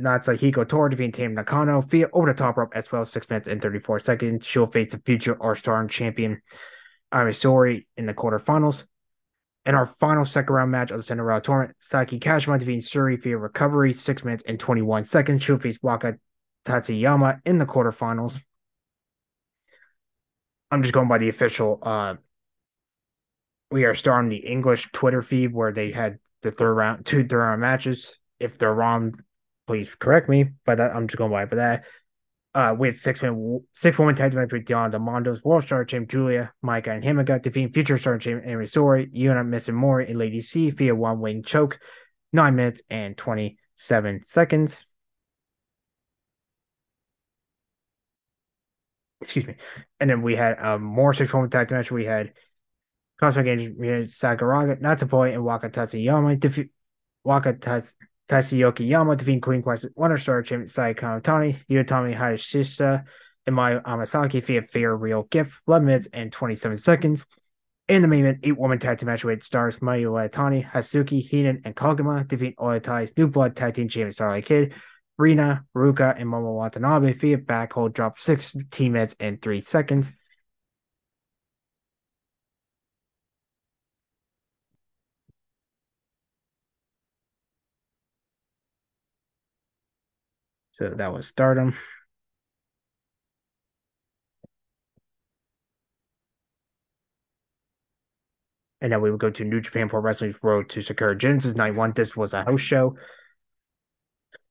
Natsuko Tora defeating Tam Nakano via over the top rope as well, six minutes and 34 seconds. She'll face the future All Star and champion Amisori in the quarterfinals. In our final second round match of the Cinderella tournament, Saki Kashima defeating Syuri via recovery, six minutes and 21 seconds. She'll face Waka Tatsuyama in the quarterfinals. I'm just going by the official. Uh, we are starting the English Twitter feed where they had the third round, two third round matches. If they're wrong, please correct me. But I'm just going by for that. Uh, with six man, six women tag match with Dion Mondos, World Star Champ Julia, Micah, and Himeka defeating future Star Champ Amy Sori, Yuna Missing More, and Lady C via one wing choke, nine minutes and 27 seconds. Excuse me. And then we had um, more woman tag match. We had Cosmic Angel, Sakuraga, Natsupoi, and Waka Tatsuyama defeat Waka Tatsuyoki Yama defeating Queen Quest Wonder Star Champion Sai Kamitani, Utami Hayashishita, and Mayu Amasaki via Fair Real Gift, 11 minutes and 27 seconds. In the main event, eight woman tag team match with stars Mayu Iwatani, Hazuki, Heenan, and Koguma defeat Oitai's New Blood Tag Team Champion Starlight Kid, Rina, Ruka, and Momo Watanabe via back hold drop 16 minutes and 3 seconds. So that was Stardom. And then we would go to New Japan Pro Wrestling's Road to Sakura Genesis Night One. This was a house show.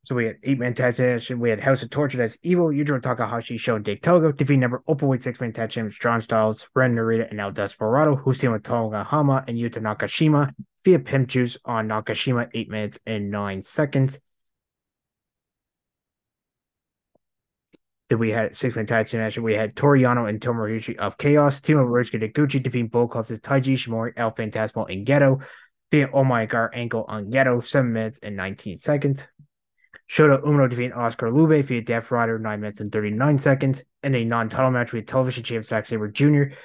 So we had eight man tag team. We had House of Torture that's Evil, Yujiro Takahashi, Show, Dave Togo, defeat number openweight six man tag champions John Styles, Ren Narita, and El Desperado, Hussein Toga Hama, and Yuta Nakashima via pimp juice on Nakashima, eight minutes and nine seconds. that we had six man tag team match. We had Toru Yano and Tomohiro of Chaos, Team of Ryosuke Taguchi defeating Bull Clubs as Taiji Shimori, El Phantasmo, and Gedo via Oh My God ankle on Gedo, 7 minutes and 19 seconds. Shota Umino defeating Oscar Lube via Death Rider, 9 minutes and 39 seconds. And a non title match with television champ Zack Sabre Jr.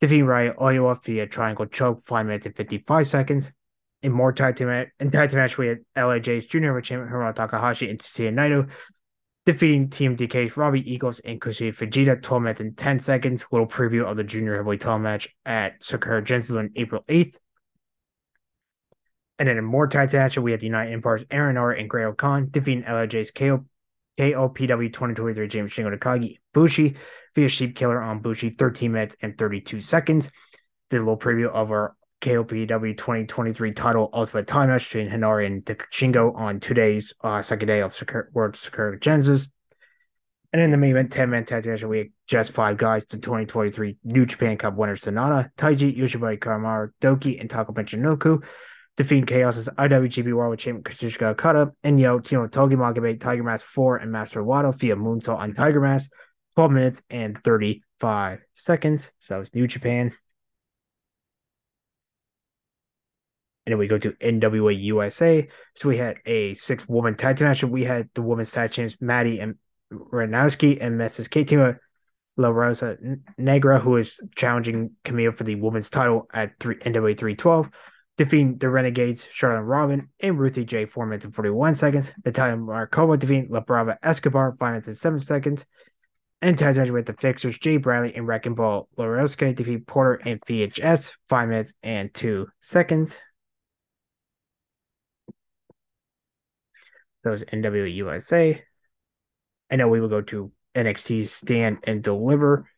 defeating Ryo Oiwa via Triangle Choke, 5 minutes and 55 seconds. In more team match, in tag team match, we had LAJ's Junior with champion Takahashi and Tetsuya Naito defeating Team DK's Robbie Eagles and Kushida Fujita 12 minutes and 10 seconds. Little preview of the junior heavyweight title match at Sakura Genesis on April 8th. And then in more tight action, we had the United Empire's Aaron R and Great Khan defeating LIJ's KO, KOPW 2023 James Shingo Takagi Bushi via Sheep Killer on Bushi 13 minutes and 32 seconds. Did a little preview of our KOPW 2023 title Ultimate Time match between Henare and Shingo on today's uh, second day of Sakura, World Sakura Genesis. And in the main event, 10 man tag match, we had just five guys the 2023 New Japan Cup winners Sonata, Taiji, Yoshibai Kamaru, Doki, and Taka Michinoku, defeating Chaos's IWGP World Champion Kazuchika Okada, and Yo, Tino Togi Magabe, Tiger Mask 4, and Master Wato via Moonsault on Tiger Mask, 12 minutes and 35 seconds. So was New Japan. And then we go to NWA USA. So we had a six woman tag team match. We had the women's tag teams Maddie and Renowski and Mrs. Katina La Rosa Negra, who is challenging Kamille for the women's title at three, NWA 312, defeating the Renegades, Charlotte Robin, and Ruthie J, 4 minutes and 41 seconds. Natalia Markova defeating La Brava Escobar, 5 minutes and 7 seconds. And tag match with the Fixers, Jay Bradley and Wrecking Ball Loroska defeat Porter and VHS, 5 minutes and 2 seconds. Those NWA USA. I know we will go to NXT Stand and Deliver.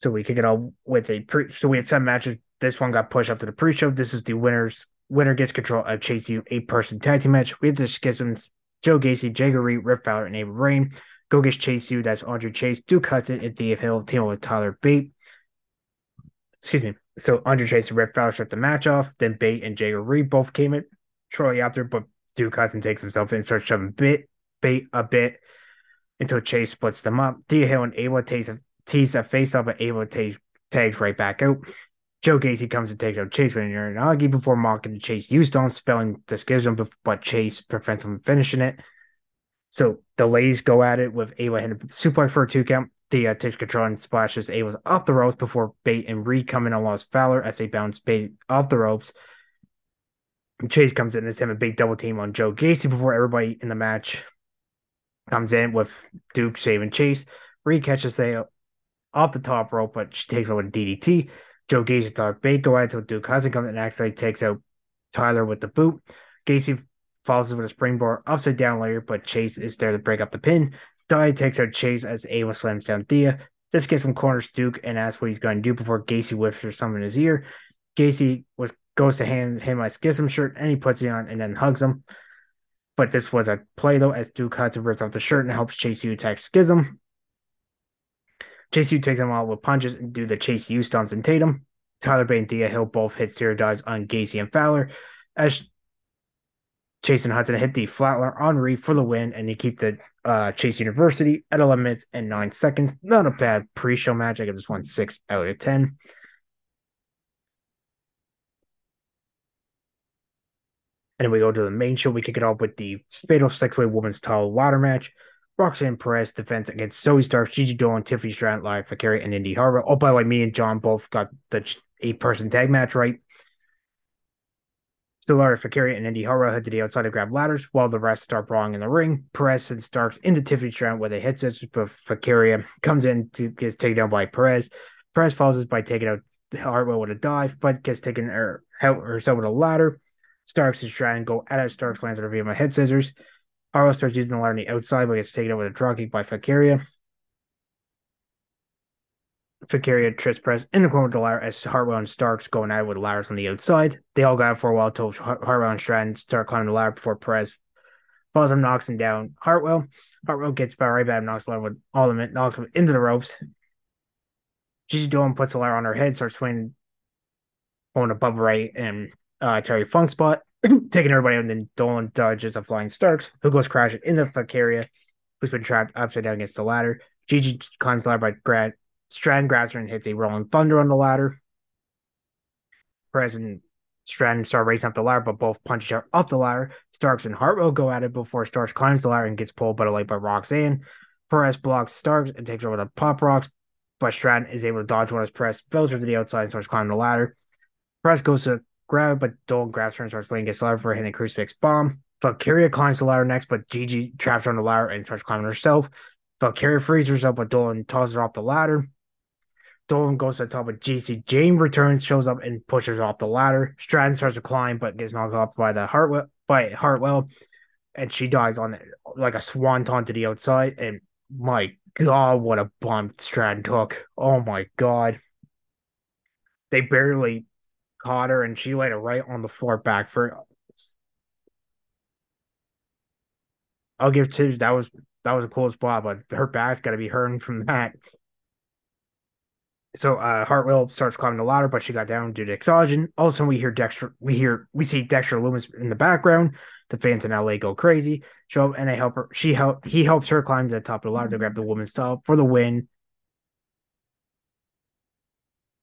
So we kick it off with a pre. So we had seven matches. This one got pushed up to the pre-show. This is the winners. Winner gets control of Chase U eight person tag team match. We have the Schisms, Joe Gacy, Jagger Reid, Rip Fowler, and Ava Raine. Go get Chase U. That's Andre Chase. Duke Hudson and Thea Hill team with Tyler Bate. Excuse me. So Andre Chase and Rip Fowler start the match off. Then Bate and Jagger both came in shortly after, but Duke Hudson takes himself in, starts shoving bit bait a bit until Chase splits them up. Thea Hill and Ava takes a tease a face up, but Ava takes tags right back out. Joe Gacy comes and takes out Chase with an Uranagi before mocking the Chase used on spelling the schism, but Chase prevents him from finishing it. So the Lays go at it with Ava hitting suplex for a two count. Thea uh, takes control and splashes Ava's off the ropes before Bate and Reid come in and lost Fowler as they bounce Bate off the ropes. Chase comes in and him a big double team on Joe Gacy before everybody in the match comes in with Duke saving Chase. Reid catches they off the top rope, but she takes over with a DDT. Joe Gacy thought go out until Duke Hudson comes and accidentally takes out Tyler with the boot. Gacy follows with a springboard upside down layer, but Chase is there to break up the pin. Dia takes out Chase as Ava slams down Thea. This gets some corners Duke and asks what he's going to do before Gacy whispers something in his ear. Gacy was goes to hand him a Schism shirt and he puts it on and then hugs him. But this was a play though, as Duke Hudson rips off the shirt and helps Chase U attack Schism. Chase U takes him out with punches and do the Chase U stunts and Tatum. Tyler Bate and Thea Hill both hit zero dives on Gacy and Fowler. As Chase and Hudson hit the flatler on Reid for the win, and they keep the uh, Chase University at 11 minutes and 9 seconds. Not a bad pre show match. I give this one 6 out of 10. And then we go to the main show. We kick it off with the Fatal Six Way Women's Title Ladder match. Roxanne Perez defense against Zoey Stark, Gigi Dolin, Tiffany Stratton, Lyra Valkyria, and Indy Hartwell. Oh, by the way, me and John both got the eight person tag match right. So Lyra Valkyria and Indy Hartwell head to the outside to grab ladders while the rest start brawling in the ring. Perez and Starks into Tiffany Stratton where they hit scissors, but Valkyria um, comes in to gets taken down by Perez. Perez falls by taking out Hartwell with a dive, but gets taken her, herself with a ladder. Starks and Stratton go at it. Starks lands on her via my head scissors. Harlow starts using the ladder on the outside, but gets taken out with a draw by Valkyria. Valkyria trips press in the corner with the ladder as Hartwell and Starks going at it with ladders on the outside. They all got it for a while until Hartwell and Stratton start climbing the ladder before Perez falls him, knocks him down. Hartwell. Hartwell gets by right back, knocks the ladder with all of it, knocks him into the ropes. Gigi Dolin puts the ladder on her head, starts swinging on a bubble right and uh, Terry Funk spot, taking everybody out, and then Dolin dodges a flying Starks, who goes crashing in into Valkyria, who's been trapped upside down against the ladder. Gigi climbs the ladder by Grant. Strand grabs her and hits a rolling thunder on the ladder. Perez and Strand start racing up the ladder, but both punch each other up the ladder. Starks and Hartwell go at it before Starks climbs the ladder and gets pulled by the light by Roxanne. Perez blocks Starks and takes over the pop rocks, but Strand is able to dodge one as Perez fills her to the outside and starts climbing the ladder. Perez goes to grab, but Dolin grabs her and starts waiting gets ladder for hitting a crucifix bomb. Valkyria climbs the ladder next, but Gigi traps her on the ladder and starts climbing herself. Valkyria frees herself, but Dolin tosses her off the ladder. Dolin goes to the top of GC. Jane returns, shows up, and pushes her off the ladder. Stratton starts to climb, but gets knocked off by the Hartwell by Hartwell, and she dies on like a swanton to the outside. And my God, what a bump Stratton took! Oh my God, they barely caught her and she laid it right on the floor back for I'll give two that was that was a cool spot, but her back's gotta be hurting from that. So uh Hartwell starts climbing the ladder, but she got down due to exhaustion. All of a sudden, we hear Dexter we hear we see Dexter Lumis in the background. The fans in LA go crazy. Show up and they help her. She help he helps her climb to the top of the ladder to grab the woman's top for the win.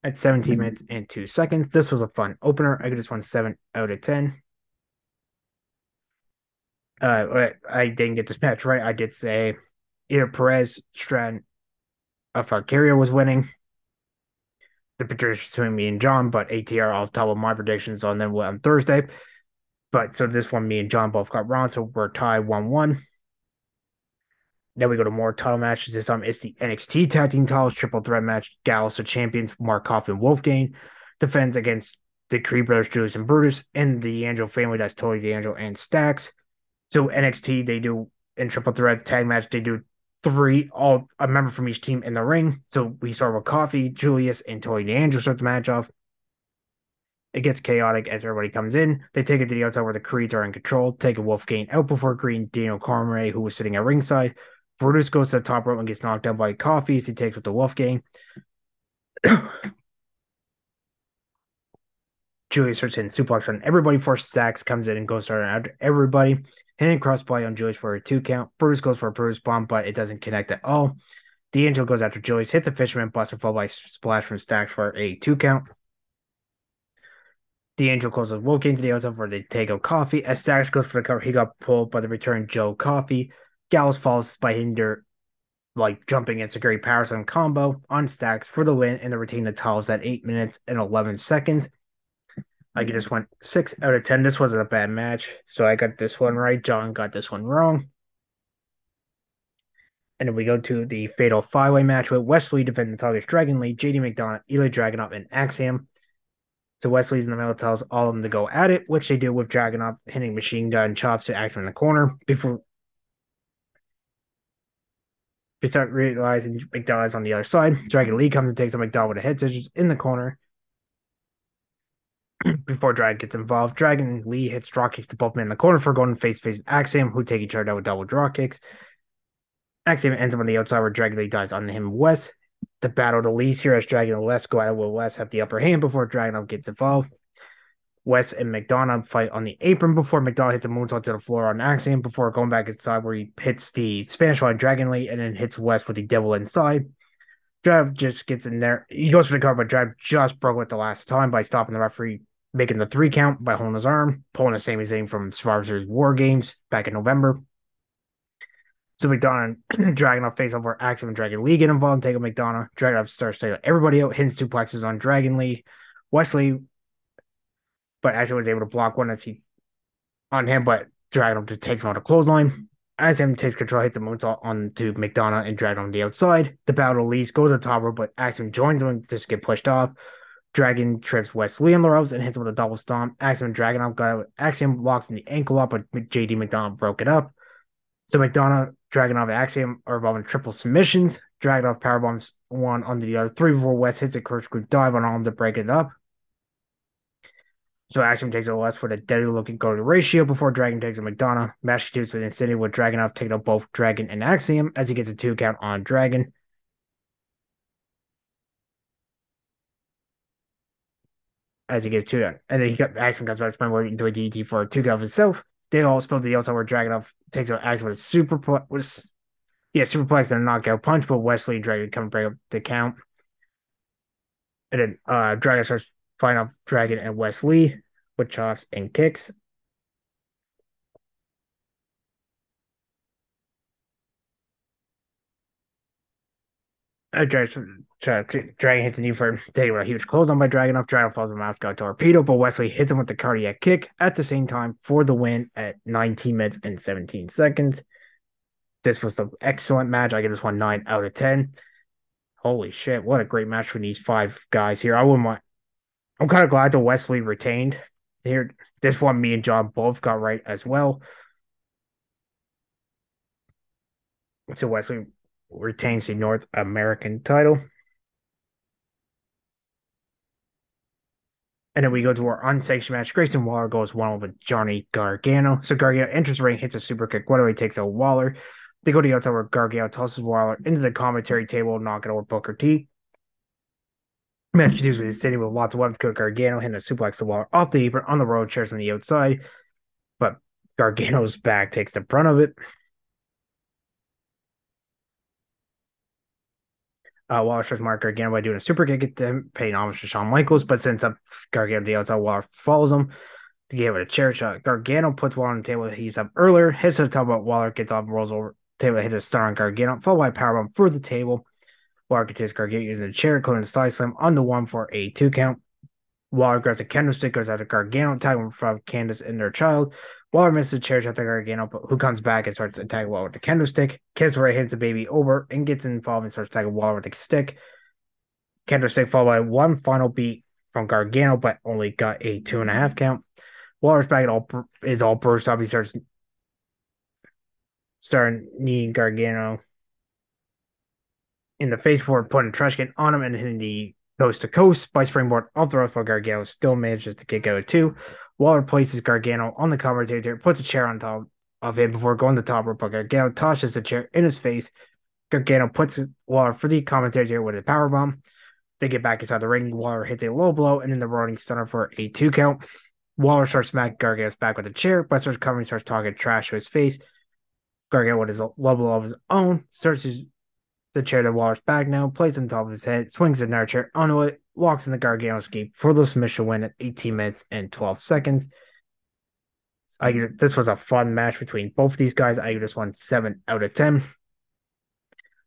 At 17 minutes and two seconds. This was a fun opener. I could just won seven out of 10. Uh, I didn't get this match right. I did say either Perez, Stratton, or Valkyria was winning. The predictions between me and John, but ATR, I'll tell my predictions on them on Thursday. But so this one, me and John both got wrong, so we're tied 1 1. Then we go to more title matches. This time it's the NXT Tag Team Titles Triple Threat match. Gallus, the champions, Mark Coffey and Wolfgang, defends against the Creed brothers, Julius and Brutus, and the Angel family. That's Tony D'Angelo and Stacks. So NXT, they do in Triple Threat tag match, they do three, all a member from each team in the ring. So we start with Coffey, Julius, and Tony D'Angelo start the match off. It gets chaotic as everybody comes in. They take it to the outside where the Creeds are in control, take a Wolfgang out before Green Daniel Cormier, who was sitting at ringside. Brutus goes to the top rope and gets knocked out by Coffey he takes with the Wolfgang. Julius starts hitting suplex on everybody for Stacks, comes in and goes after everybody. Hitting crossbody on Julius for a two count. Brutus goes for a Brutus bomb, but it doesn't connect at all. D'Angelo goes after Julius, hits a fisherman buster followed by splash from Stacks for a two count. D'Angelo closes Wolfgang to the outside for the takeout coffee. As Stacks goes for the cover, he got pulled by the return Joe Coffey. Gallus falls by Hinder, like jumping into great power slam combo on Stacks for the win and to retain the titles at 8 minutes and 11 seconds. I hmm. just went 6 out of 10. This wasn't a bad match. So I got this one right. John got this one wrong. And then we go to the fatal five way match with Wes Lee defending the targets Dragon Lee, JD McDonagh, Ilya Dragunov, and Axiom. So Wes Lee's in the middle tells all of them to go at it, which they do with Dragunov hitting machine gun chops to Axiom in the corner before start realizing McDonagh's on the other side. Dragon Lee comes and takes on McDonagh with a head scissors in the corner. Before Dragon gets involved, Dragon Lee hits draw kicks to both men in the corner for going face face Axiom, who take each other down with double draw kicks. Axiom ends up on the outside where Dragon Lee dies on him Wes. The battle to Lee's here as Dragon and Les go it with Wes have the upper hand before Dragon gets involved. Wes and McDonagh fight on the apron before McDonagh hits a moonsault to the floor on Axiom before going back inside where he hits the Spanish Fly Dragon Lee and then hits Wes with the devil inside. Drive just gets in there. He goes for the cover, but Drive just broke it the last time by stopping the referee, making the three count by holding his arm, pulling the same thing from Survivor War Games back in November. So McDonagh and Dragunov face over Axiom and Dragon Lee get involved, take a McDonagh. Dragunov starts taking everybody out, hitting suplexes on Dragon Lee. Wes Lee but Axiom was able to block one as he on him, but Dragon just takes him on a clothesline. Axiom takes control, hits the moonsault onto McDonagh and Dragon on the outside. The battle leads, go to the top rope, but Axiom joins them just get pushed off. Dragon trips Wes Lee on the ropes and hits him with a double stomp. Axiom and Dragon got it. Axiom locks in the ankle up, but JD McDonagh broke it up. So McDonagh, Dragunov, Axiom are involved in triple submissions. Dragunov powerbombs one onto the other. Three before West hits a corkscrew dive on all to break it up. So Axiom takes a less for the deadly looking go ratio before Dragon takes a McDonagh. Match continues with Infinity with Dragunov taking out both Dragon and Axiom as he gets a two count on Dragon. As he gets two down. And then he got Axiom comes out explain what do a DT for a two count of himself. They all spill the outside where Dragunov takes out Axiom with a super with yeah, superplex and a knockout punch, but Wes Lee and Dragon come break up the count. And then uh Dragon starts Final Dragon and Wes Lee with chops and kicks. Uh, Dragon, hits a knee for taking a huge close on by Dragon off. Dragon falls mouse got torpedo, but Wes Lee hits him with the cardiac kick at the same time for the win at 19 minutes and 17 seconds. This was an excellent match. I give this one 9 out of 10. Holy shit, what a great match for these five guys here. I wouldn't want I'm kind of glad that Wes Lee retained. Here, this one, me and John both got right as well. So Wes Lee retains the North American title. And then we go to our unsanctioned match. Grayson Waller goes one over Johnny Gargano. So Gargano enters ring, hits a super kick. What do he takes out Waller? They go to the outside where Gargano tosses Waller into the commentary table, knocking over Booker T. Match continues with City with lots of weapons. Go Gargano hitting a suplex to Waller off the apron on the road chairs on the outside, but Gargano's back takes the brunt of it. Uh, Waller starts Mark Gargano by doing a super kick to him, paying homage to Shawn Michaels, but sends up Gargano to the outside. Waller follows him to give it a chair shot. Gargano puts Waller on the table. He's up earlier, hits the top, but Waller gets off, rolls over table, hit a star on Gargano, followed by a powerbomb for the table. Continues Gargano using the chair, clearing the side slam on the one for a two count. Waller grabs a kendo stick, goes after Gargano, tagging from Candice and their child. Waller misses the chair shot to Gargano, but who comes back and starts attacking Waller with the candlestick. stick. Kids right hits the baby over and gets involved and starts attacking Waller with the stick. Candlestick followed by one final beat from Gargano, but only got a two and a half count. Waller's back all is all burst up. He starts starting kneeing Gargano in the face for putting trash can on him and hitting the coast to coast by springboard off the ropes, but Gargano still manages to kick out two. Waller places Gargano on the commentator, puts a chair on top of him before going to top rope, but Gargano tosses the chair in his face. Gargano puts Waller for the commentator with a power bomb. They get back inside the ring. Waller hits a low blow and then the rolling stunner for a two count. Waller starts smacking Gargano's back with a chair, but starts covering, starts talking trash to his face. Gargano with his low blow of his own searches the chair to Waller's back now, plays on top of his head, swings another chair onto it, walks in the Gargano escape for the submission win at 18 minutes and 12 seconds. I this was a fun match between both of these guys. I just won seven out of ten.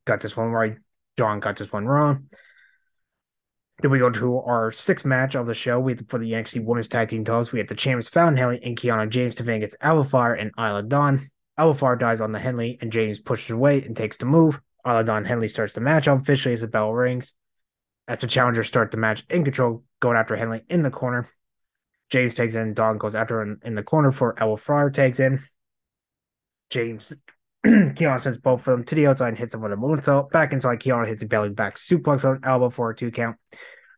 Got this one right. John got this one wrong. Then we go to our sixth match of the show. We for the NXT Women's Tag Team titles. We have the champions Fallon Henley and Kiana James defending against Alba Fyre and Isla Dawn. Alba Fyre dies on the Henley, and James pushes away and takes the move. Isla Dawn Henley starts the match officially as the bell rings. As the challengers start the match in control, going after Henley in the corner. James takes in, Dawn goes after him in the corner for Alba Fyre takes in. James Kiana sends both of them to the outside and hits him with a moonsault. Back inside, Kiana hits a belly back suplex on Alba for a two count.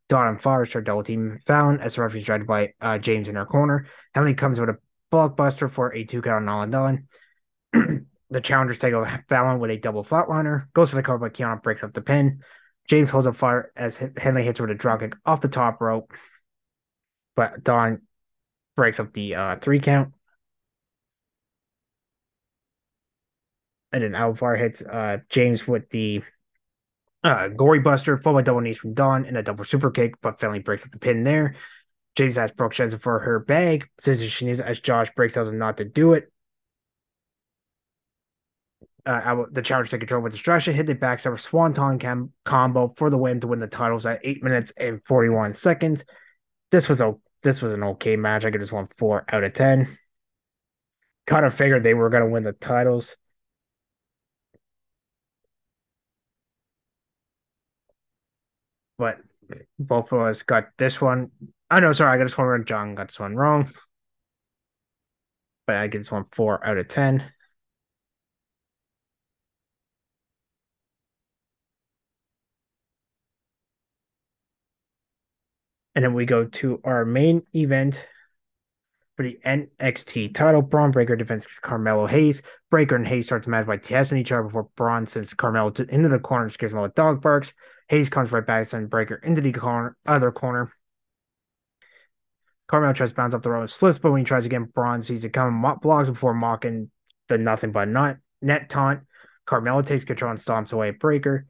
Dawn and Fyre start double team found as the referee is tried by uh, James in her corner. Henley comes with a blockbuster for a two count on Alan Dawn. The challengers take over Fallon with a double flatliner. Goes for the cover, but Kiana breaks up the pin. James holds up Fyre as Henley hits with a dropkick off the top rope. But Dawn breaks up the uh, three count. and then Alvar hits uh, James with the uh, Gory Buster, followed by double knees from Dawn and a double super kick, but finally breaks up the pin there. James asks Brooke Jensen for her bag, says she needs as Josh breaks tells him not to do it. Uh, the challenge take control with distraction, hit the backstabber swanton cam- combo for the win to win the titles at eight minutes and forty one seconds. This was a this was an okay match. I could just want four out of ten. Kind of figured they were going to win the titles. but both of us got this one. I know, sorry, I got this one wrong. John got this one wrong. But I get this one four out of ten. And then we go to our main event for the NXT title. Bron Breakker defends Carmelo Hayes. Breaker and Hayes start to match by testing each other before Bron sends Carmelo to, into the corner and scares him with dog barks. Hayes comes right back, sending Breakker into the corner, other corner. Carmelo tries to bounce up the road, slips, but when he tries again, Bron sees it coming, blocks before mocking the nothing but not net taunt. Carmelo takes control and stomps away Breakker.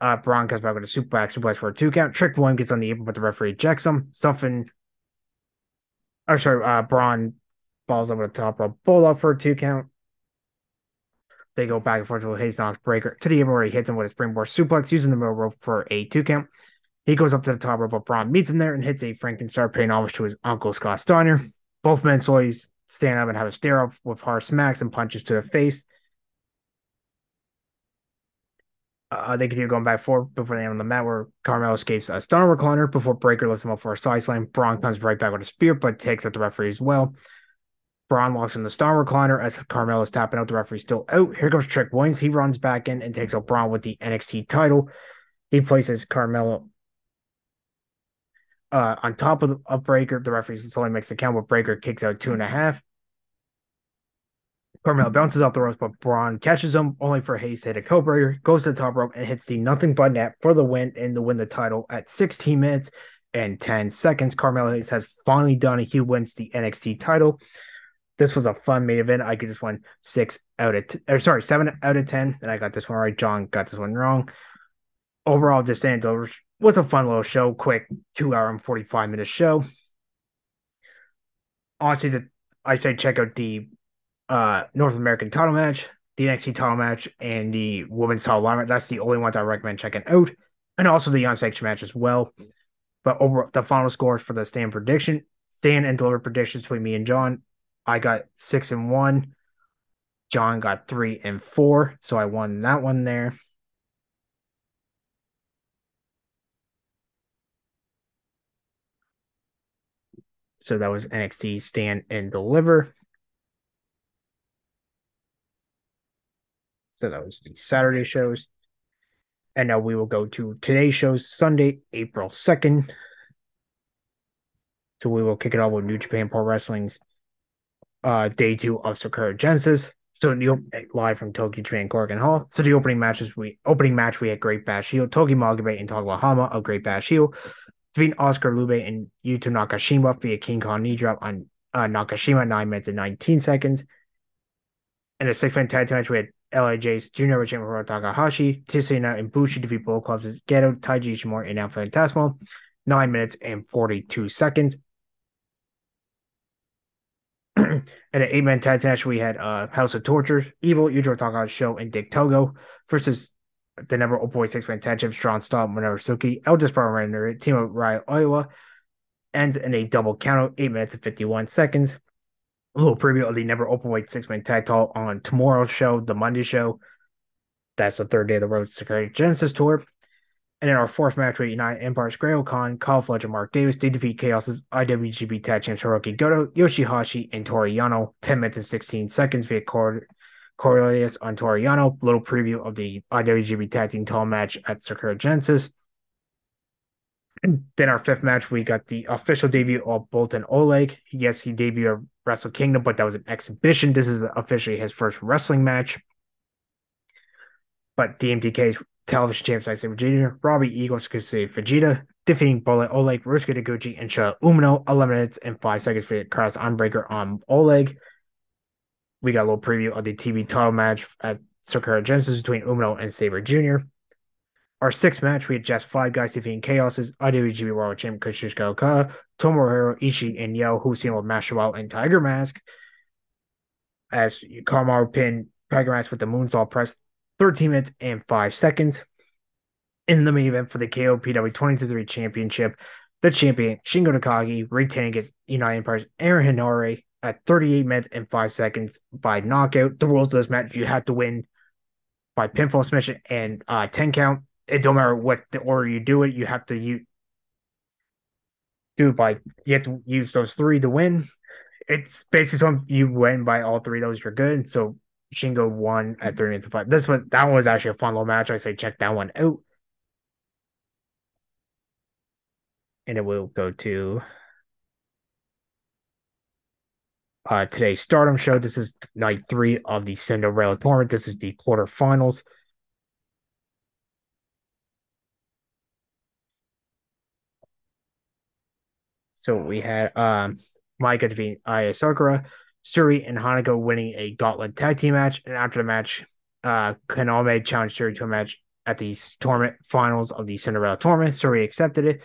Uh, Bron comes back with a suplex, suplex for a two count. Trick one gets on the apron, but the referee ejects him. Something Oh, sorry, uh, Bron falls over the top rope, bulldog for a two count. They go back and forth with Hayes knocks Breakker to the apron where he hits him with a springboard suplex using the middle rope for a two count. He goes up to the top rope, but Bron meets him there and hits a Frankenstein paying homage to his uncle Scott Steiner. Both men slowly stand up and have a stare off with hard smacks and punches to the face. Uh, they continue going back forth before they end on the mat where Carmel escapes a stunner recliner before Breakker lifts him up for a side slam. Bron comes right back with a spear, but takes out the referee as well. Bron locks in the stunner recliner as Carmel is tapping out. The referee still out. Here comes Trick Williams. He runs back in and takes out Bron with the NXT title. He places Carmelo uh, on top of, the, of Breakker. The referee slowly makes the count, but Breakker kicks out two and a half. Carmel bounces off the ropes, but Bron catches him only for Hayes to hit a codebreaker, goes to the top rope and hits the nothing but net for the win and to win the title at 16 minutes and 10 seconds. Carmelo Hayes has finally done it. He wins the NXT title. this was a fun main event. I get this one six out of t- or sorry seven out of ten, and I got this one right. John got this one wrong. Overall, this was a fun little show, quick two hour and forty five minute show. Honestly, the, I say check out the uh, North American title match, the NXT title match, and the women's title match. That's the only ones I recommend checking out, and also the unsanctioned match as well. But over the final scores for the stand prediction, stand and deliver predictions between me and John. I got six and one. John got three and four. So I won that one there. So that was NXT Stand and Deliver. So that was the Saturday shows. And now we will go to today's shows, Sunday, April 2nd. So we will kick it off with New Japan Pro Wrestling's uh, day two of Sakura Genesis. So the live from Tokyo Japan Korakuen Hall. So the opening matches we opening match we had Great Bash Heel, Togi Makabe and Togiwa Hama of Great Bash Heel, defeating Oscar Lube and Yuto Nakashima via King Kong knee drop on uh, Nakashima nine minutes and 19 seconds. In a six man tag match, we had LIJ's Junior Richard Hiromu Takahashi, Tsuna and Bushi defeat Bullet Club's Gedo, Taiji Ishimori, and Alpha Fantasma, nine minutes and 42 seconds. and an eight man tag match, we had uh, House of Torture, Evil, Yujiro Takahashi Show, and Dick Togo versus the number 0.6 man tag champs, Strong Stop, Minoru Suzuki, El Desperado Team of Ryo Iowa, ends in a double count, eight minutes and 51 seconds. Little preview of the number openweight six man tag title on tomorrow's show, the Monday show. That's the third day of the Road to Genesis tour. And in our fourth match, we unite Empire Grail Khan, Kyle Fletcher, Mark Davis. They defeat Chaos's IWGP Tag Champs Hiroki Goto, Yoshihashi, and Toru Yano. 10 minutes and 16 seconds via Cor- Cornelius on Toru Yano. Little preview of the IWGP Tag Team title match at Sakura Genesis. And then our fifth match, we got the official debut of Boltin Oleg. Yes, he debuted Wrestle Kingdom, but that was an exhibition. This is officially his first wrestling match. But DMDK's television champs like Vegeta, Robbie Eagles could say Vegeta, defeating Bullet Oleg, Ryusuke Taguchi, and Shota Umino, 11 minutes and 5 seconds for the cross unbreaker on Oleg. We got a little preview of the TV title match at Sakura Genesis between Umino and Sabre Jr. Our sixth match, we had just five guys defeating Chaos's IWGP World Champion Kazuchika Okada, Tomohiro Ishii, and Yo Hussein with Mashallah and Tiger Mask. As Kamaru pinned Tiger Mask with the Moonsault Press 13 minutes and 5 seconds. In the main event for the KOPW 23 Championship, the champion Shingo Takagi retaining against United Empire's Aaron Henare at 38 minutes and 5 seconds by knockout. The rules of this match, you have to win by pinfall submission and uh, 10 count. It don't matter what the order you do it, you have to use, do it by, you have to use those three to win. It's basically something you win by all three of those, you're good. So Shingo won at three minutes of five. This was that one was actually a fun little match. I say check that one out. And it will go to uh, today's Stardom show. This is night three of the Cinderella tournament. This is the quarterfinals. So we had um Maika defeat Aya Sakura. Syuri and Hanako winning a gauntlet tag team match. And after the match, uh, Kaname challenged Syuri to a match at the tournament finals of the Cinderella tournament. Syuri accepted it.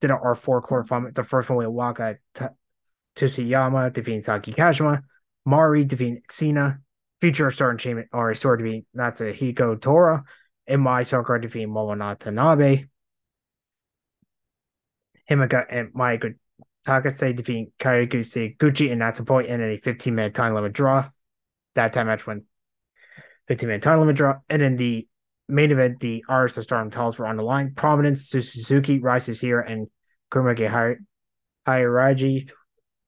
Then our four quarter final, the first one we Waka T- Tsuyama defeating Saki Kashima, Mari defeating Xena, Future Star Enchantment or a sword defeating Natsuko Tora, and Mai Sakura defeating Momo Watanabe. Himeka and Maika Takase defeating Kairikusa Gucci and Natsupoi in a 15 minute time limit draw. That time match went 15 minute time limit draw. And in the main event, the Artists of Stardom titles were on the line. Prominence Suzuki rises here and Kurumaki Hayaraji.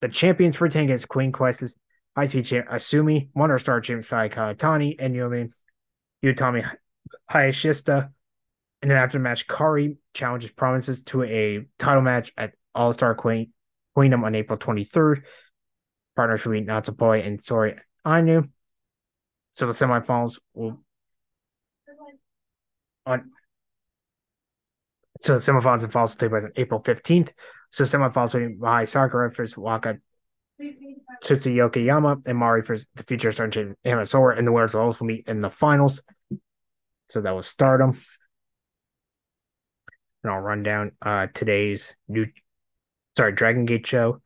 The champions retain against Queen Quest's high speed champ Asumi, Wonder Star champ Sai Kawatani, and Yumi Utami Hayashishita. And then after the match, Kari challenges Promises to a title match at All Star Queen Queendom on April 23rd. Partners will be Natsupoi and Sori Ainu. So the semifinals will on so the semifinals and finals will take place on April 15th. So semifinals will be Mai Sakura versus Waka Tsuyoka Yama and Mari for the future Sergeant Hamasaura, and the winners will also meet in the finals. So that was Stardom. And I'll run down uh, today's new, sorry, Dragon Gate show.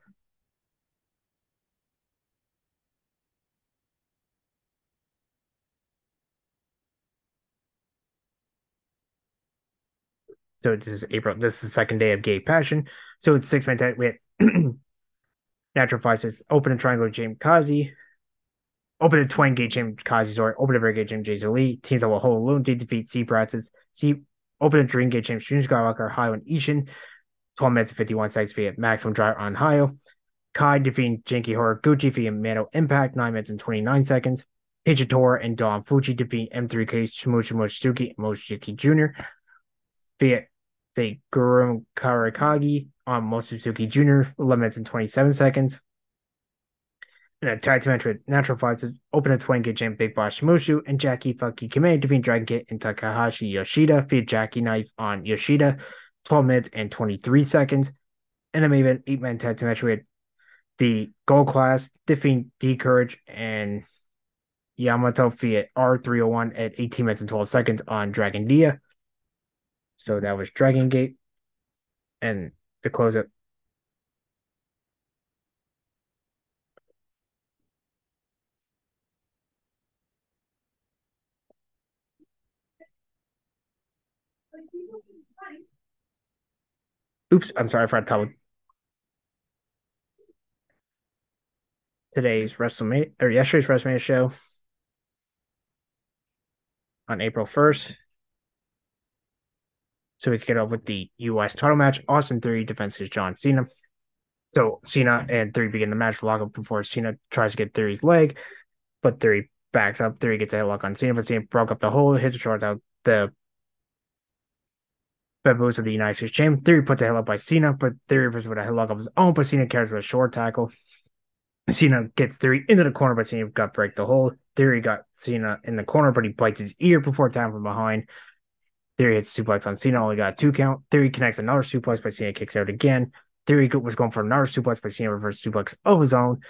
So this is April. This is the second day of Gay Passion. So it's six man tag. We had Natural Five says open a triangle James Kazi, open a twin gate James Kazi, sorry, open a very gate James Jason Lee, teams that will hold alone to defeat C Pratzes, C open a dream gate James Jun Skywalker, Hayo and Ishin, 12 minutes and 51 seconds via maximum drive on Hayo. Kai defeating Genki Horiguchi via Mano Impact, 9 minutes and 29 seconds. Hijitora and Don Fujii defeat M3K Shimoshi Mochizuki and Mochizuki Jr. via the Karakagi on Mochizuki Jr., 11 minutes and 27 seconds. And a tag team match with Natural says open a 20 gate champ Big Boss Shimizu and Jackie Fucky Kime defeating Dragon Gate and Takahashi Yoshida via Jackie Knife on Yoshida, 12 minutes and 23 seconds. And a main eight man tag match with the Gold Class defeating D Courage and Yamato via R301 at 18 minutes and 12 seconds on Dragon Dia. So that was Dragon Gate. And to close it, Oops, I'm sorry for tell today's WrestleMania or yesterday's WrestleMania show on April 1st. So we could get up with the US title match. Austin Theory defenses John Cena. So Cena and Theory begin the match lock up before Cena tries to get Theory's leg, but Theory backs up. Theory gets a headlock on Cena, but Cena broke up the hole, hits a short out the Bamboos of the United States Champion. Theory puts a headlock by Cena, but Theory versus with a headlock of his own, but Cena carries with a short tackle. Cena gets Theory into the corner, but Cena got break the hold. Theory got Cena in the corner, but he bites his ear before time from behind. Theory hits suplex on Cena, only got two count. Theory connects another suplex, but Cena kicks out again. Theory was going for another suplex, but Cena reverse suplex of his own.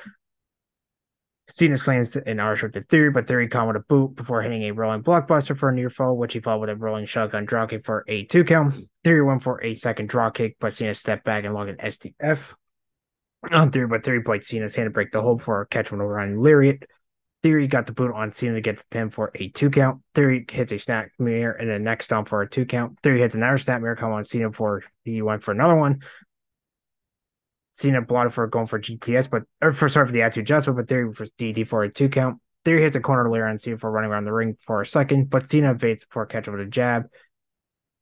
Cena slams an whip to Theory, but Theory caught with a boot before hitting a rolling blockbuster for a near fall, which he followed with a rolling shotgun dropkick for a two count. Theory went for a second dropkick, but Cena stepped back and logged an STF on Theory, but Theory bites Cena's hand to break the hold for a catch one over on Lariat. Theory got the boot on Cena to get the pin for a two count. Theory hits a snap mirror and a neck stomp for a two count. Theory hits another snap mirror come on Cena before he went for another one. Cena blotted for going for GTS, but or for sorry for the attitude adjustment, but Theory for DT for a two count. Theory hits a corner layer on Cena for running around the ring for a second, but Cena evades for a catch with a jab.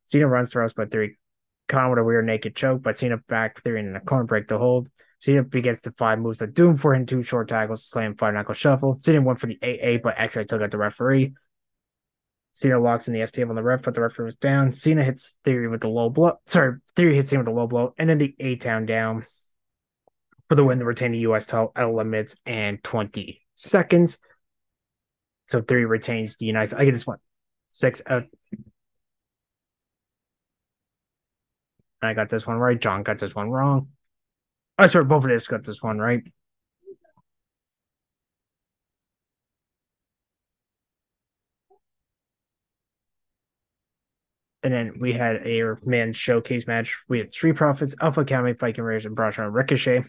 Cena runs through us, but Theory caught with a weird naked choke, but Cena back Theory in the corner break the hold. Cena begins to five moves that doom for him two short tackles, slam five knuckle shuffle. Cena went for the AA, but actually took out the referee. Cena locks in the STF on the ref, but the referee was down. Cena hits Theory with the low blow. Sorry, Theory hits him with a low blow, and then the A town down for the win to retain the US title at 11 minutes and 20 seconds. So three retains the United. I get this one six out. I got this one right. John got this one wrong. Oh, I sort of both of us got this one right. And then we had a man showcase match. We had Street Profits, Alpha Academy, Viking Raiders, and Braun Ricochet.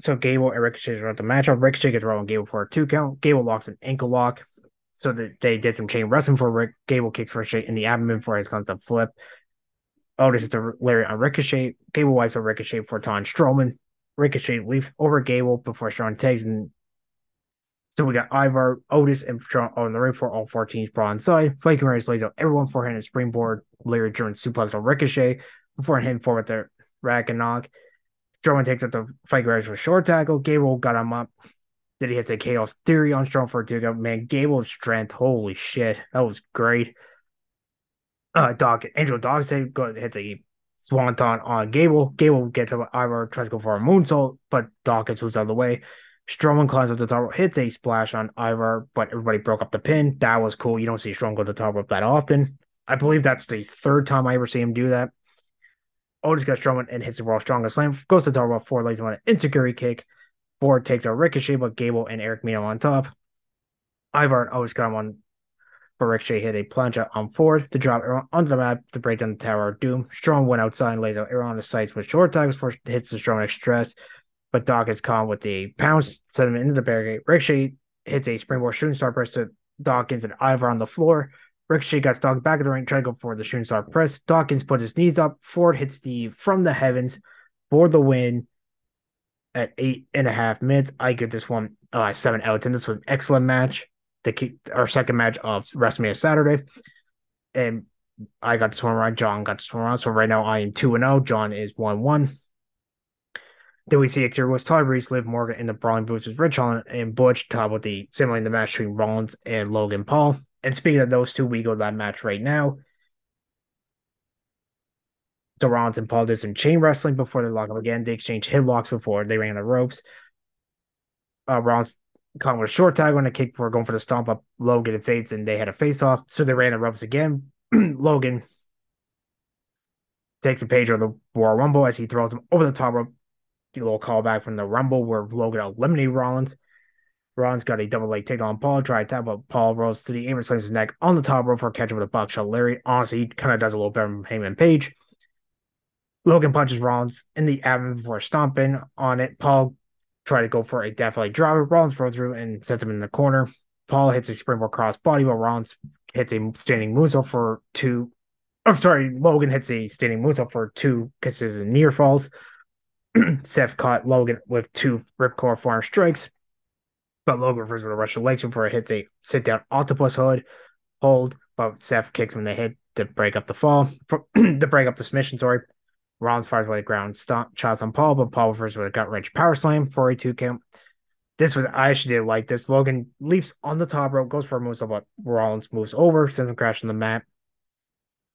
So Gable and Ricochet at the matchup. Ricochet gets rolling Gable for a two count. Gable locks an ankle lock. So that they did some chain wrestling for Rick. Gable kicks Ricochet in the abdomen for a sunset flip. This is the Larry on Ricochet. Gable wipes on Ricochet for Ton Strowman. Ricochet leaps over Gable before Sean tags and so we got Ivar, Otis, and Sean on the ring for all 14 brawl inside. Viking Raiders lays out everyone forehand and springboard. Larry German suplex on Ricochet before him forward the rack and knock. Strowman takes out the Viking Raiders for short tackle. Gable got him up. Then he hits a chaos theory on Strowman for a two count. Man, Gable's strength, holy shit, that was great uh Doc Angel Dog say go hits a swanton on Gable. Gable gets up Ivar tries to go for a moonsault, but gets moves out of the way. Strowman climbs up the top rope, hits a splash on Ivar, but everybody broke up the pin. That was cool. You don't see Strowman go to the top rope that often. I believe that's the third time I ever see him do that. Otis got Strowman and hits the Raw strongest slam. Goes to rope. Ford lays him on an insecurity kick. Ford takes a ricochet, but Gable and Eric Mino on top. Ivar always got him on for Ricochet hit a plunge on Ford to drop Aaron onto the map to break down the Tower of Doom. Strong went outside and lays out Aaron on the sights with short tags before hits the Strong Express. But Doc is caught with the pounce, send him into the barricade. Ricochet hits a springboard shooting star press to Dawkins and Ivar on the floor. Ricochet got stalked back of the ring, trying to go for the shooting star press. Dawkins put his knees up. Ford hits Steve from the heavens for the win at eight and a half minutes. I give this one uh, seven out of ten. This was an excellent match the keep our second match of WrestleMania Saturday, and I got this one right. John got this one right. So right now I am two and zero. Oh. John is one one. Then we see exterior was Todd Reese, Liv Morgan, and the Brawling Brutes is Ridge Holland and Butch top with the similarly in the match between Rollins and Logan Paul. And speaking of those two, we go to that match right now. Rollins and Paul did some chain wrestling before they lock up again. They exchanged headlocks before they ran the ropes. Uh, Rollins Kong with a short tag on a kick before going for the stomp up Logan and Fates, and they had a face off. So they ran the ropes again. Logan takes a page of the Royal Rumble as he throws him over the top rope. A little callback from the Rumble where Logan eliminated Rollins. Rollins got a double leg take on Paul, try to tap, but Paul rolls to the apron, slams his neck on the top rope for a catch with a buckshot Larry. Honestly, he kind of does a little better than Hangman Page. Logan punches Rollins in the abdomen before stomping on it. Paul try to go for a death definitely drop. Rollins throws through and sets him in the corner. Paul hits a springboard cross body, while Rollins hits a standing moonsault for two. I'm sorry, Logan hits a standing moonsault for two kisses and near falls. Seth caught Logan with two ripcord forearm strikes, but Logan refers with a rush legs before it hits a sit down octopus hood hold. But Seth kicks him in the head to break up the fall, to break up the submission. Sorry, Rollins fires away the ground, stomp shots on Paul, but Paul refers with a gut wrench power slam for a two count. This was I actually did like this. Logan leaps on the top rope, goes for a moonsault, but Rollins moves over, sends him crashing the mat.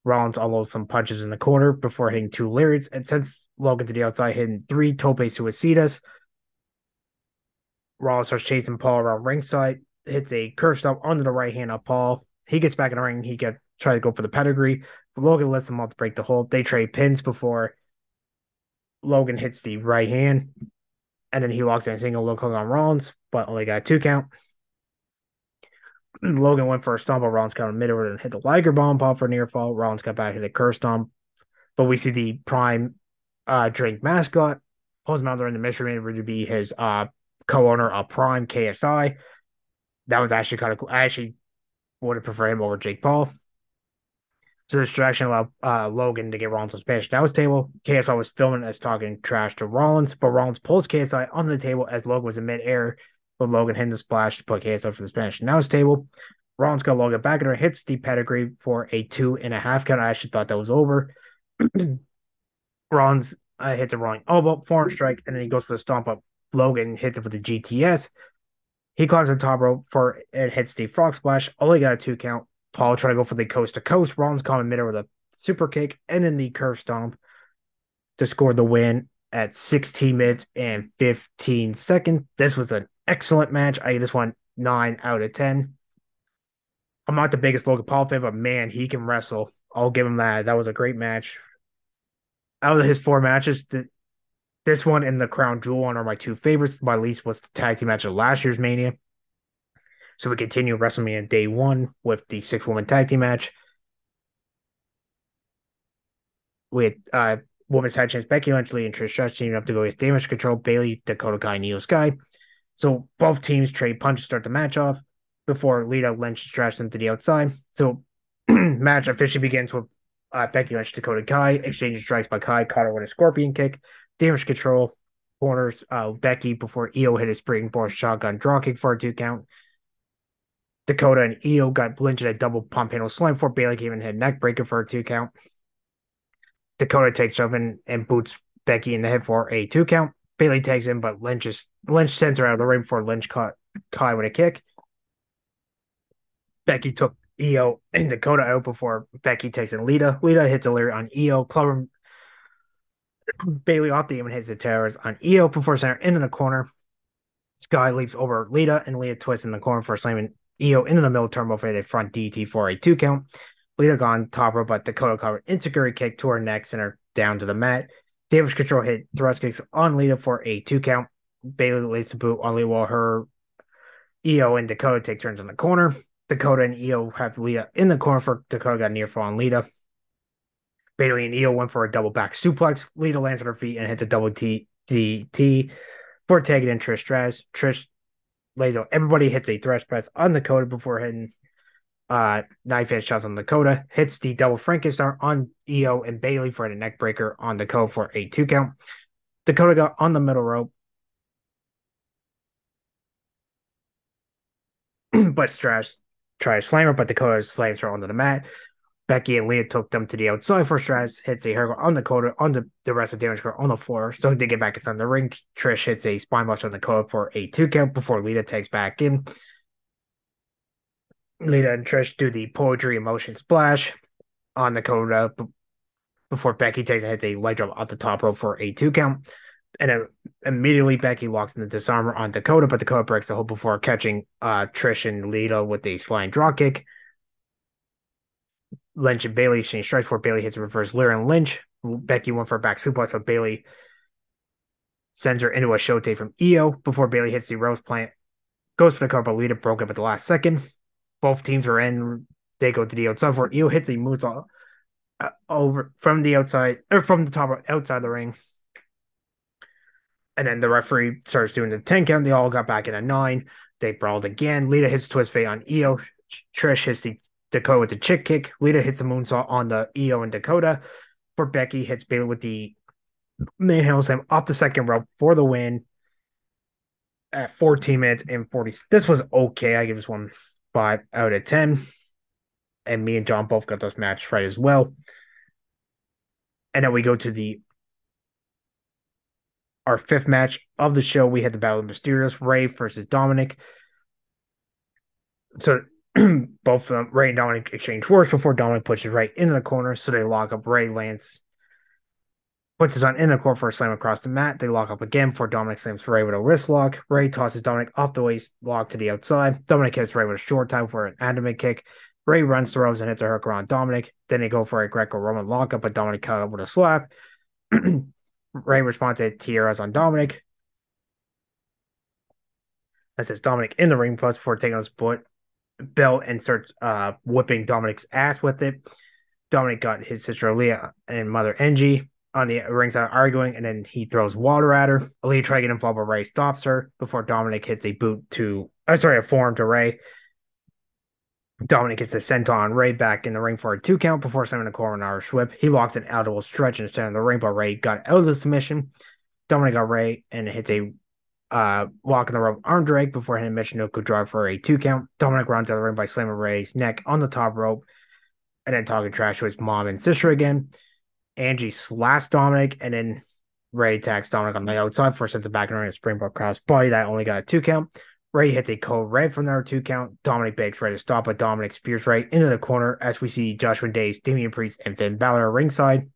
Rollins unloads some punches in the corner before hitting two lariats and sends Logan to the outside, hitting three tope suicidas. Rollins starts chasing Paul around ringside, hits a curve stop under the right hand of Paul. He gets back in the ring. He gets try to go for the pedigree. Logan lets him off to break the hold. They trade pins before Logan hits the right hand, and then he walks in a single look on Rollins, but only got two count. Logan went for a stomp, but Rollins got mid over and hit the Liger bomb pop for near fall. Rollins got back hit a curse stomp, but we see the prime uh, drink mascot. Post Mounther in the mystery man to be his uh, co-owner of Prime KSI. That was actually kind of cool. I actually would have preferred him over Jake Paul. So the distraction allowed uh, Logan to get Rollins on Spanish announce table. KSI was filming as talking trash to Rollins, but Rollins pulls KSI onto the table as Logan was in midair, but Logan hit the splash to put KSI for the Spanish announce table. Rollins got Logan back in her, hits the pedigree for a two and a half count. I actually thought that was over. Rollins uh, hits a wrong elbow, foreign strike, and then he goes for the stomp up. Logan hits it with the GTS. He climbs the top rope for and hits the frog splash. Only got a two count. Paul trying to go for the coast to coast. Rollins caught him midair with a super kick and then the curb stomp to score the win at 16 minutes and 15 seconds. This was an excellent match. I just went nine out of 10. I'm not the biggest Logan Paul fan, but man, he can wrestle. I'll give him that. That was a great match. Out of his four matches, this one and the Crown Jewel one are my two favorites. My least was the tag team match of last year's Mania. So we continue WrestleMania day one with the six woman tag team match. We had uh, women's tag champs Becky Lynch, Lee, and Trish Stratus teaming up to go with Damage Control, Bayley, Dakota Kai, Iyo Sky. So both teams trade punches start the match off before Lita Lynch trashed them to the outside. So match officially begins with uh, Becky Lynch, Dakota Kai, exchanges strikes by Kai, caught her with a scorpion kick, damage control, corners uh, Becky before Iyo hit a springboard shotgun draw kick for a two count. Dakota and Iyo got Lynch at a double pump handle slam for Bayley came in hit neck breaker for a two count. Dakota takes up and, and boots Becky in the head for a two count. Bayley takes him, but Lynch is Lynch sends her out of the ring before Lynch caught Kai with a kick. Becky took Iyo and Dakota out before Becky takes in Lita. Lita hits a lyric on Iyo. club Bayley off the and hits the towers on Iyo before center into the corner. Sky leaps over Lita and Lita twists in the corner for slamming Iyo into the middle turbo for a front DT for a two count. Lita gone top rope, but Dakota covered insecurity kick to her neck, center down to the mat. Damage control hit thrust kicks on Lita for a two count. Bayley lays the boot on Lita while her Iyo and Dakota take turns in the corner. Dakota and Iyo have Lita in the corner for Dakota got near fall on Lita. Bayley and Iyo went for a double back suplex. Lita lands on her feet and hits a double T T T for tagging in Trish Stratus. Trish lays out everybody hits a thrust press on Dakota before hitting uh knife edge shots on Dakota. Hits the double Frankenstein on Iyo and Bayley for a neck breaker on Dakota for a two count. Dakota got on the middle rope. but Stratus tries to slam her, but Dakota slams her onto the mat. Becky and Leah took them to the outside for Stratus, hits a hair on the Dakota on the, the rest of the damage on the floor. So they get back inside the ring. Trish hits a spine buster on the Dakota for a two count before Lita takes back in. Lita and Trish do the poetry emotion splash on the Dakota before Becky takes a hit a leg drop off the top rope for a two count. And immediately Becky locks in the disarmer on Dakota, but Dakota breaks the hold before catching uh, Trish and Lita with a sliding drop kick. Lynch and Bayley. exchange strikes for Bayley hits a reverse Lyra and Lynch. Becky went for a back suplex, but Bayley sends her into a shote from Iyo before Bayley hits the rose plant. Goes for the cover, but Lita broke up at the last second. Both teams are in. They go to the outside for Iyo hits a moonsault uh, over from the outside or from the top outside the ring. And then the referee starts doing the 10 count. They all got back in a nine. They brawled again. Lita hits twist fate on Iyo. Trish hits the Dakota with the chick kick. Lita hits a moonsault on the Iyo and Dakota. For Becky, hits Bayley with the manhandle slam off the second rope for the win at 14 minutes and 40. This was okay. I give this one five out of 10. And me and John both got this match right as well. And then we go to the our fifth match of the show. We had the Battle of Mysterious Rey versus Dominik. So both of them, Rey and Dominik exchange words before Dominik pushes Rey into the corner. So they lock up Rey. Lance puts his on in the corner for a slam across the mat. They lock up again before Dominik slams Rey with a wrist lock. Rey tosses Dominik off the waist lock to the outside. Dominik hits Rey with a short time for an adamant kick. Rey runs the ropes and hits a hook around Dominik. Then they go for a Greco-Roman lockup, but Dominik cut up with a slap. Rey responds to tiaras on Dominik. That says Dominik in the ring plus before taking his foot belt and starts uh, whipping Dominik's ass with it. Dominik got his sister Leah and mother Angie on the ringside arguing, and then he throws water at her. Aaliyah tries to get involved, but Rey stops her before Dominik hits a boot to, uh, sorry, a forearm to Rey. Dominik gets the senton on Rey back in the ring for a two count before sending a Irish whip. He locks an elbow stretch instead of the ring, but Rey got out of the submission. Dominic got Rey and hits a uh, walking the rope arm drag before hitting Michinoku drive for a two count. Dominik runs out of the ring by slamming Rey's neck on the top rope and then talking trash to his mom and sister again. Angie slaps Dominik and then Rey attacks Dominik on the outside for sends it back and in a springboard cross body that only got a two count. Rey hits a code red from their two count. Dominik begs Rey to stop, but Dominik spears Rey into the corner as we see Judgment Days, Damian Priest, and Finn Balor ringside.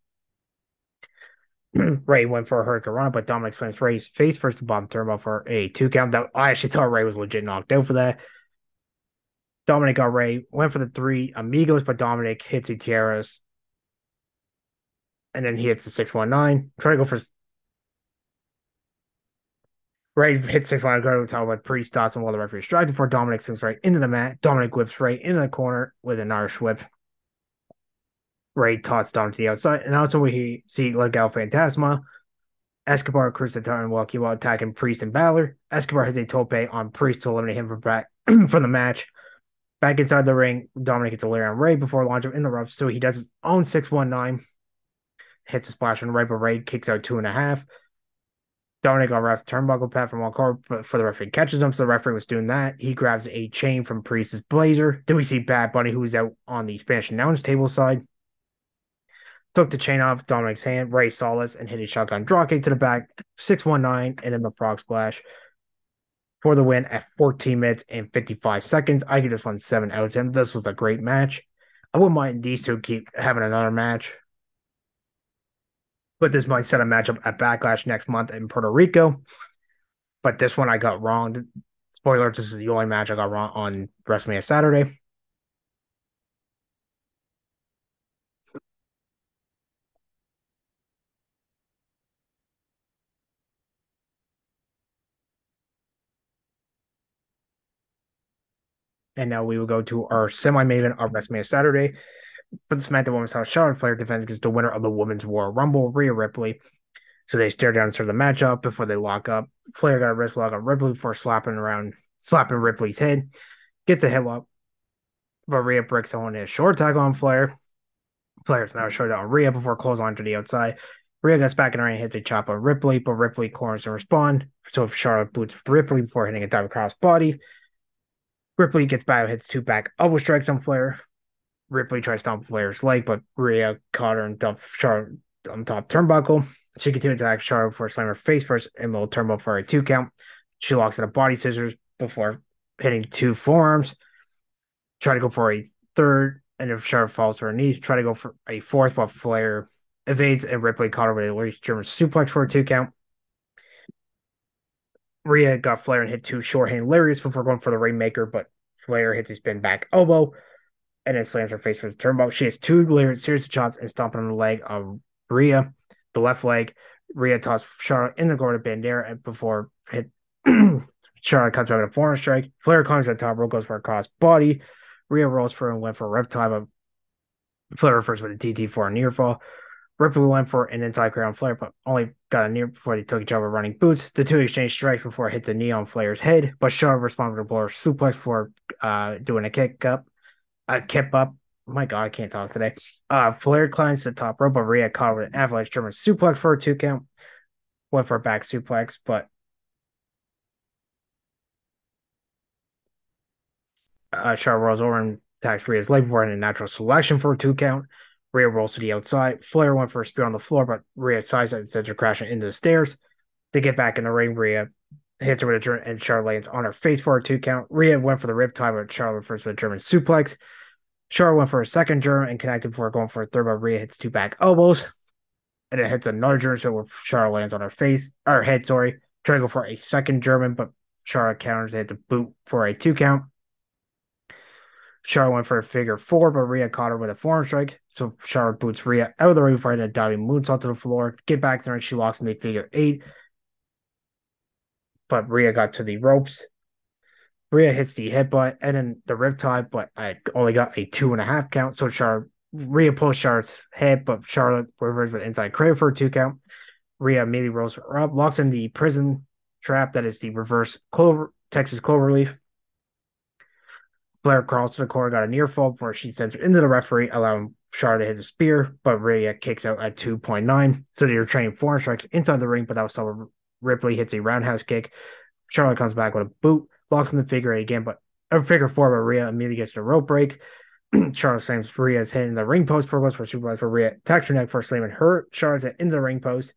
Rey went for a hurricanrana, but Dominik slams Rey's face first to bottom turnbuckle for a two count. That I actually thought Rey was legit knocked out for that. Dominik got Rey, went for the three amigos, but Dominik hits a tiaras. And then he hits the 619. Try to go for Rey hits 619 to but Priest stops while the referee strikes before Dominik sinks right into the mat. Dominik whips Rey into the corner with an Irish whip. Rey tosses Dom to the outside, and also we see Legado Fantasma. Escobar cruises the turnbuckle while attacking Priest and Balor. Escobar has a tope on Priest to eliminate him from back from the match. Back inside the ring, Dominik gets a layer on Rey before launching in the ropes, so he does his own 619. Hits a splash on Rey, but Rey kicks out two and a half. Dominik got refs turnbuckle pat from car for the referee catches him. So the referee was doing that. He grabs a chain from Priest's blazer. Then we see Bad Bunny, who's out on the Spanish announce table side took the chain off Dominik's hand, Rey Solis, and hit a shotgun draw kick to the back, 619, and then the frog splash for the win at 14 minutes and 55 seconds. I give this one 7 out of 10. This was a great match. I wouldn't mind these two keep having another match. But this might set a matchup at Backlash next month in Puerto Rico. But this one I got wrong. Spoiler, this is the only match I got wrong on WrestleMania Saturday. And now we will go to our semi-main event of WrestleMania Saturday. For the SmackDown Women's Title, Charlotte Flair defends against the winner of the Women's War Rumble, Rhea Ripley. So they stare down to the matchup before they lock up. Flair got a wrist lock on Ripley before slapping around, slapping Ripley's head. Gets a headlock, but Rhea breaks on a short tag on Flair. Flair's now short on Rhea before clothesline to the outside. Rhea gets back in the ring and hits a chop on Ripley, but Ripley corners and respond. So if Charlotte boots Ripley before hitting a dive across body. Ripley gets back, hits two back elbow strikes on Flair. Ripley tries to stomp Flair's leg, but Rhea caught her and dumped Charlotte on top turnbuckle. She continued to attack Charlotte for a slam her face first and will turnbuckle for a two count. She locks in a body scissors before hitting two forearms. Try to go for a third, and if Charlotte falls to her knees, try to go for a fourth, but Flair evades and Ripley caught her with a German suplex for a two count. Rhea got Flair and hit two shorthand lariats before going for the Rainmaker, but Flair hits a spin back elbow and then slams her face for the turnbuckle. She has two lariat series of chops and stomping on the leg of Rhea, the left leg. Rhea tosses Charlotte in the corner Bandera before hit Charlotte cuts out a forearm strike. Flair climbs the top rope, goes for a cross body. Rhea rolls for and went for a riptide, but Flair refers with a DT for a near fall. Ripley went for an inside ground flare, but only got a near before they took each other running boots. The two exchanged strikes before it hit the knee on Flair's head, but Charlotte responded with a suplex before uh, doing a kick up, a kip up. My God, I can't talk today. Uh, Flair climbs the top rope, but Rhea caught with an avalanche German suplex for a two count. Went for a back suplex, but uh, Charlotte rolls over and attacks Rhea's leg before in a natural selection for a two count. Rhea rolls to the outside. Flair went for a spear on the floor, but Rhea sides instead of crashing into the stairs. They get back in the ring. Rhea hits her with a German, and Charlotte lands on her face for a two count. Rhea went for the rip tie, but Charlotte first with a German suplex. Charlotte went for a second German and connected before going for a third, but Rhea hits two back elbows. And it hits another German, so Charlotte lands on her face, or head, sorry. Try to go for a second German, but Charlotte counters, They hit the boot for a two count. Charlotte went for a figure four, but Rhea caught her with a forearm strike. So Charlotte boots Rhea out of the ring for a diving moonsault to the floor. Get back there and she locks in the figure eight. But Rhea got to the ropes. Rhea hits the headbutt and then the riptide, but I only got a two and a half count. So Charlotte Rhea pulls Charlotte's head, but Charlotte reverses with inside cradle for a two count. Rhea immediately rolls her up, locks in the prism trap that is the reverse clover Texas cloverleaf. Flair crawls to the corner, got a near fall before she sends her into the referee, allowing Charlotte to hit a spear, but Rhea kicks out at 2.9. So they're training four strikes inside the ring, but that was still Ripley hits a roundhouse kick. Charlotte comes back with a boot, locks in the figure eight again, but a figure four, but Rhea immediately gets the rope break. Charlotte slams Rhea's head in the ring post for goes for superplex for Rhea attacks her neck for slamming her Charlotte into the ring post.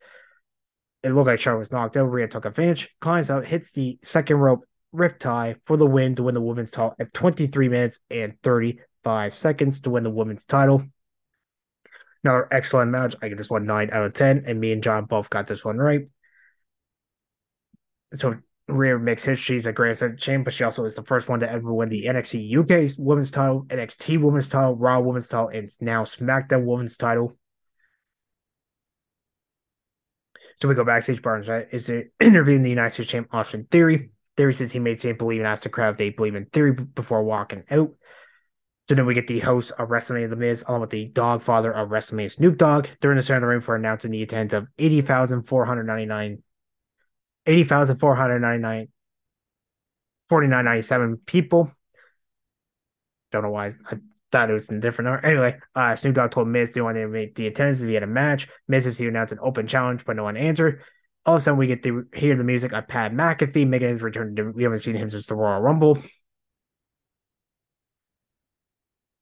It looked like Charlotte was knocked out. Rhea took advantage, climbs out, hits the second rope Riptide for the win to win the women's title at 23 minutes and 35 seconds to win the women's title. Another excellent match. I give this one 9 out of 10, and me and John both got this one right. So Rhea makes history. She's a Grand Slam champ, but she also is the first one to ever win the NXT UK women's title, NXT women's title, Raw women's title, and now SmackDown women's title. So we go backstage. Barnes right, is interviewing the United States champ Austin Theory. Theory says he made Sam believe and asked the crowd if they believe in Theory before walking out. So then we get the host of WrestleMania The Miz, along with the dog father of WrestleMania Snoop Dogg. In the center of the ring for announcing the attendance of 80,499 80,499 4997 people. Don't know why I thought it was in a different number. Anyway, uh, Snoop Dogg told Miz they wanted to make the attendance if he had a match. Miz says he announced an open challenge, but no one answered all of a sudden we get to hear the music of Pat McAfee making his return. To, we haven't seen him since the Royal Rumble.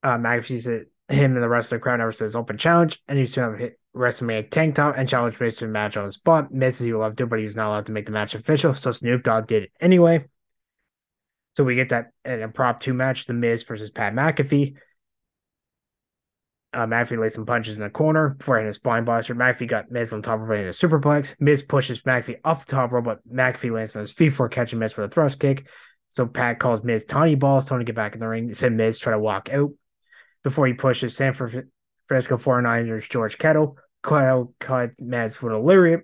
Uh, McAfee said him and the rest of the crowd never says open challenge, and he's to hit WrestleMania tank top and challenge Miz to match on the spot. Miz he loved it, but he's not allowed to make the match official, so Snoop Dogg did it anyway. So we get that an impromptu match: The Miz versus Pat McAfee. Uh, McAfee lays some punches in the corner before hitting a spine buster. McAfee got Miz on top of him in a superplex. Miz pushes McAfee off the top rope, but McAfee lands on his feet for catching Miz for a thrust kick. So Pat calls Miz Tony Balls. Tony to get back in the ring. He said Miz try to walk out before he pushes San Francisco 49ers George Kittle. Kittle cut Miz with a lariat.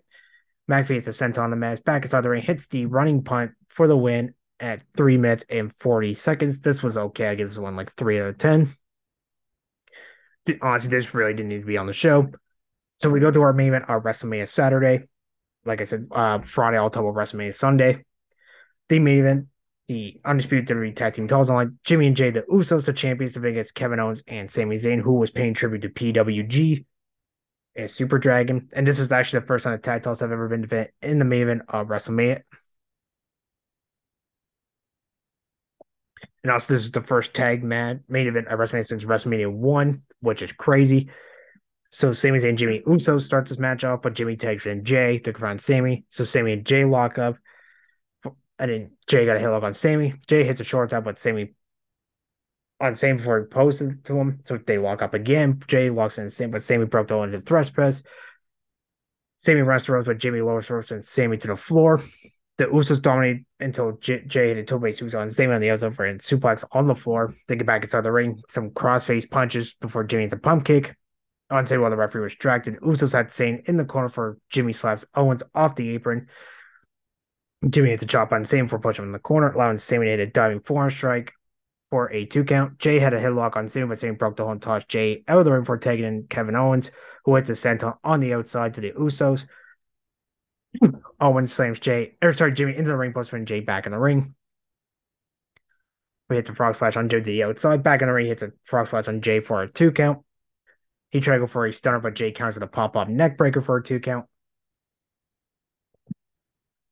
McAfee hits a senton on the Miz back inside the ring, hits the running punt for the win. at three minutes and 40 seconds. This was okay. I give this one like three out of 10. Honestly, this really didn't need to be on the show. So we go to our main event, our WrestleMania Saturday. Like I said, uh, Friday, I'll talk about WrestleMania Sunday. The main event, the Undisputed WWE Tag Team titles on like Jimmy and Jay, the Usos, the champions, of against Kevin Owens and Sami Zayn, who was paying tribute to PWG and Super Dragon. And this is actually the first time the tag titles have ever been in the main event of WrestleMania. And also, this is the first tag man main event of WrestleMania since WrestleMania 1, which is crazy. So Sami Zayn and Jimmy Uso start this match off, but Jimmy tags in Jay to confront Sami. So Sami and Jay lock up. And then Jay got a hit lock on Sami. Jay hits a short tap, but Sami on Sami before he posted to him. So they lock up again. Jay walks in same, but Sami broke the into the thrust press. Sami runs the ropes, but Jimmy lowers the ropes and Sami to the floor. The Usos dominate until J- Jay hit a toe base on Sami on the outside for a suplex on the floor. They get back inside the ring, some crossface punches before Jimmy hits a pump kick. On Sami while the referee was distracted, Usos had Zayn in the corner for Jimmy slaps Owens off the apron. Jimmy hits a chop on Sami for pushing him in the corner, allowing Sami to hit a diving forearm strike for a two count. Jay had a headlock on Sami, but Sami broke the hold and tossed Jay out of the ring for taking in Kevin Owens, who hits a senton on the outside to the Usos. Owens slams Jay, or sorry, Jimmy into the ring post and Jay back in the ring. We hit the frog splash on Jay to the outside. Back in the ring, hits a frog splash on Jay for a two count. He tried to go for a stunner, but Jay counters with a pop up neck breaker for a two count.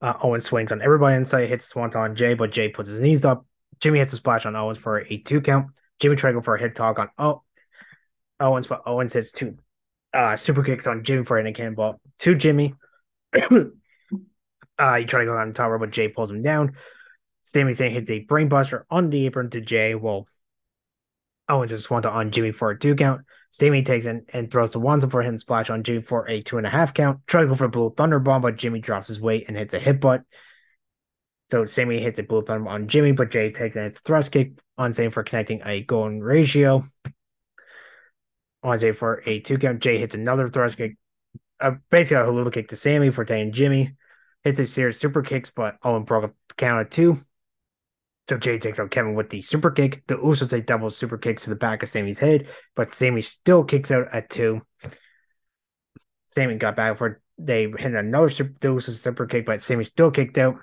Uh, Owens swings on everybody inside, hits Swanton on Jay, but Jay puts his knees up. Jimmy hits a splash on Owens for a two count. Jimmy tried to go for a hit talk on oh, Owens, but Owens hits two uh, super kicks on Jimmy for a cannonball to Jimmy. uh, he tried to go on top, rope, but Jay pulls him down. Sami Zayn hits a brainbuster on the apron to Jay. Well, Owens just wants to on Jimmy for a two count. Sami takes in and throws the ones for a hidden splash on Jimmy for a two and a half count. Try to go for a blue thunder bomb, but Jimmy drops his weight and hits a hit butt. So Sami hits a blue thunder on Jimmy, but Jay takes a thrust kick on Sami for connecting a golden ratio. On Sami for a two count. Jay hits another thrust kick. Uh, basically a hula kick to Sami for taking Jimmy. Hits a series super kicks, but Owen broke up the count of two. So Jay takes out Kevin with the super kick. The Usos say double super kicks to the back of Sami's head, but Sami still kicks out at two. Sami got back for they hit another super, the Usos super kick, but Sami still kicked out.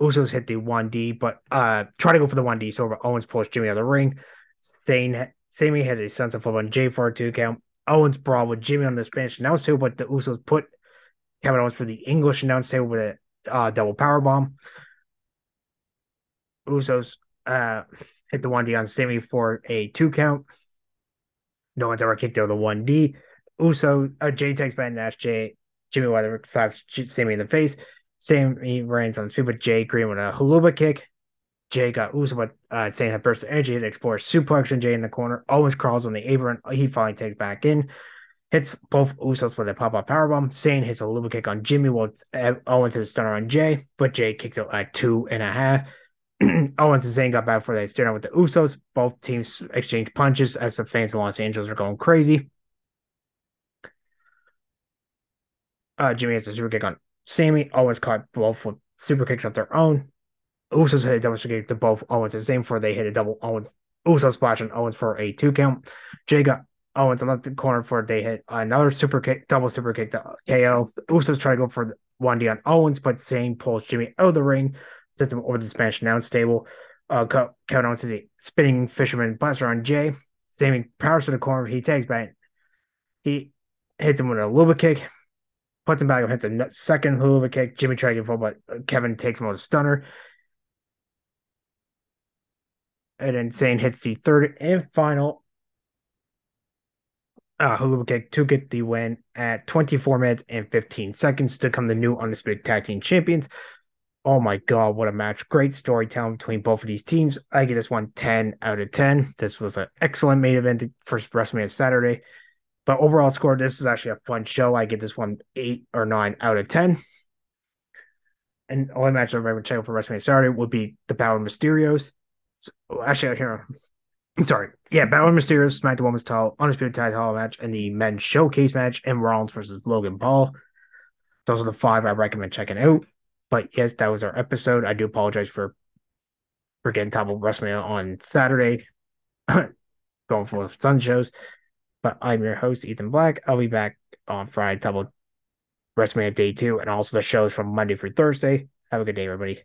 Usos hit the 1D, but uh try to go for the 1D. So Owens pulls Jimmy out of the ring. Zayn, Sami had a sense of on Jay for a two count. Owens brawl with Jimmy on the Spanish announce table, but the Usos put Kevin Owens for the English announce table with a uh, double power bomb. Usos uh, hit the 1D on Sami for a two count. No one's ever kicked out of the 1D. Uso, uh, Jay takes back Nash. Jay, Jimmy Weather slaps Sami in the face. Sami reigns on the feet, but Jay Green with a Helluva kick. Jay got but uh, saying had burst of energy explore suplex and Jay in the corner. Owens crawls on the apron. He finally takes back in. Hits both Usos with a pop up powerbomb. Zayn hits a Helluva kick on Jimmy while Owens hits a stunner on Jay, but Jay kicks out at two and a half. Owens and Zayn got back before they stared down with the Usos. Both teams exchange punches as the fans in Los Angeles are going crazy. Uh, Jimmy hits a super kick on Sami. Owens caught both with super kicks of their own. Usos hit a double strike to both Owens and same for they hit a double Owens Usos splash on Owens for a two count. Jay got Owens on the corner for they hit another super kick, double super kick to KO. Usos try to go for the 1D on Owens, but same pulls Jimmy out of the ring sets him over the Spanish announce table. Uh, Kevin Owens to the spinning fisherman buster on Jay. Sami powers to the corner. He takes back. He hits him with a Luba kick, puts him back up, hits a second Luba kick. Jimmy tries to get but Kevin takes him with a stunner. And Zayn hits the third and final uh, Helluva Kick to get the win at 24 minutes and 15 seconds to become the new Undisputed Tag Team Champions. Oh my god, what a match. Great storytelling between both of these teams. I give this one 10 out of 10. This was an excellent main event for WrestleMania Saturday. But overall score, this is actually a fun show. I give this one 8 or 9 out of 10. And only match I've ever checked for WrestleMania Saturday would be the of Mysterios. So, actually, here, sorry. Yeah, Battle of Mysterios, Smack the Women's Title, Undisputed Tag Title match, and the Men's Showcase match, and Rollins versus Logan Paul. Those are the five I recommend checking out. But yes, that was our episode. I do apologize for we're getting top of WrestleMania on Saturday, going for Sun shows. But I'm your host, Ethan Black. I'll be back on Friday, top of WrestleMania Day 2, and also the shows from Monday through Thursday. Have a good day, everybody.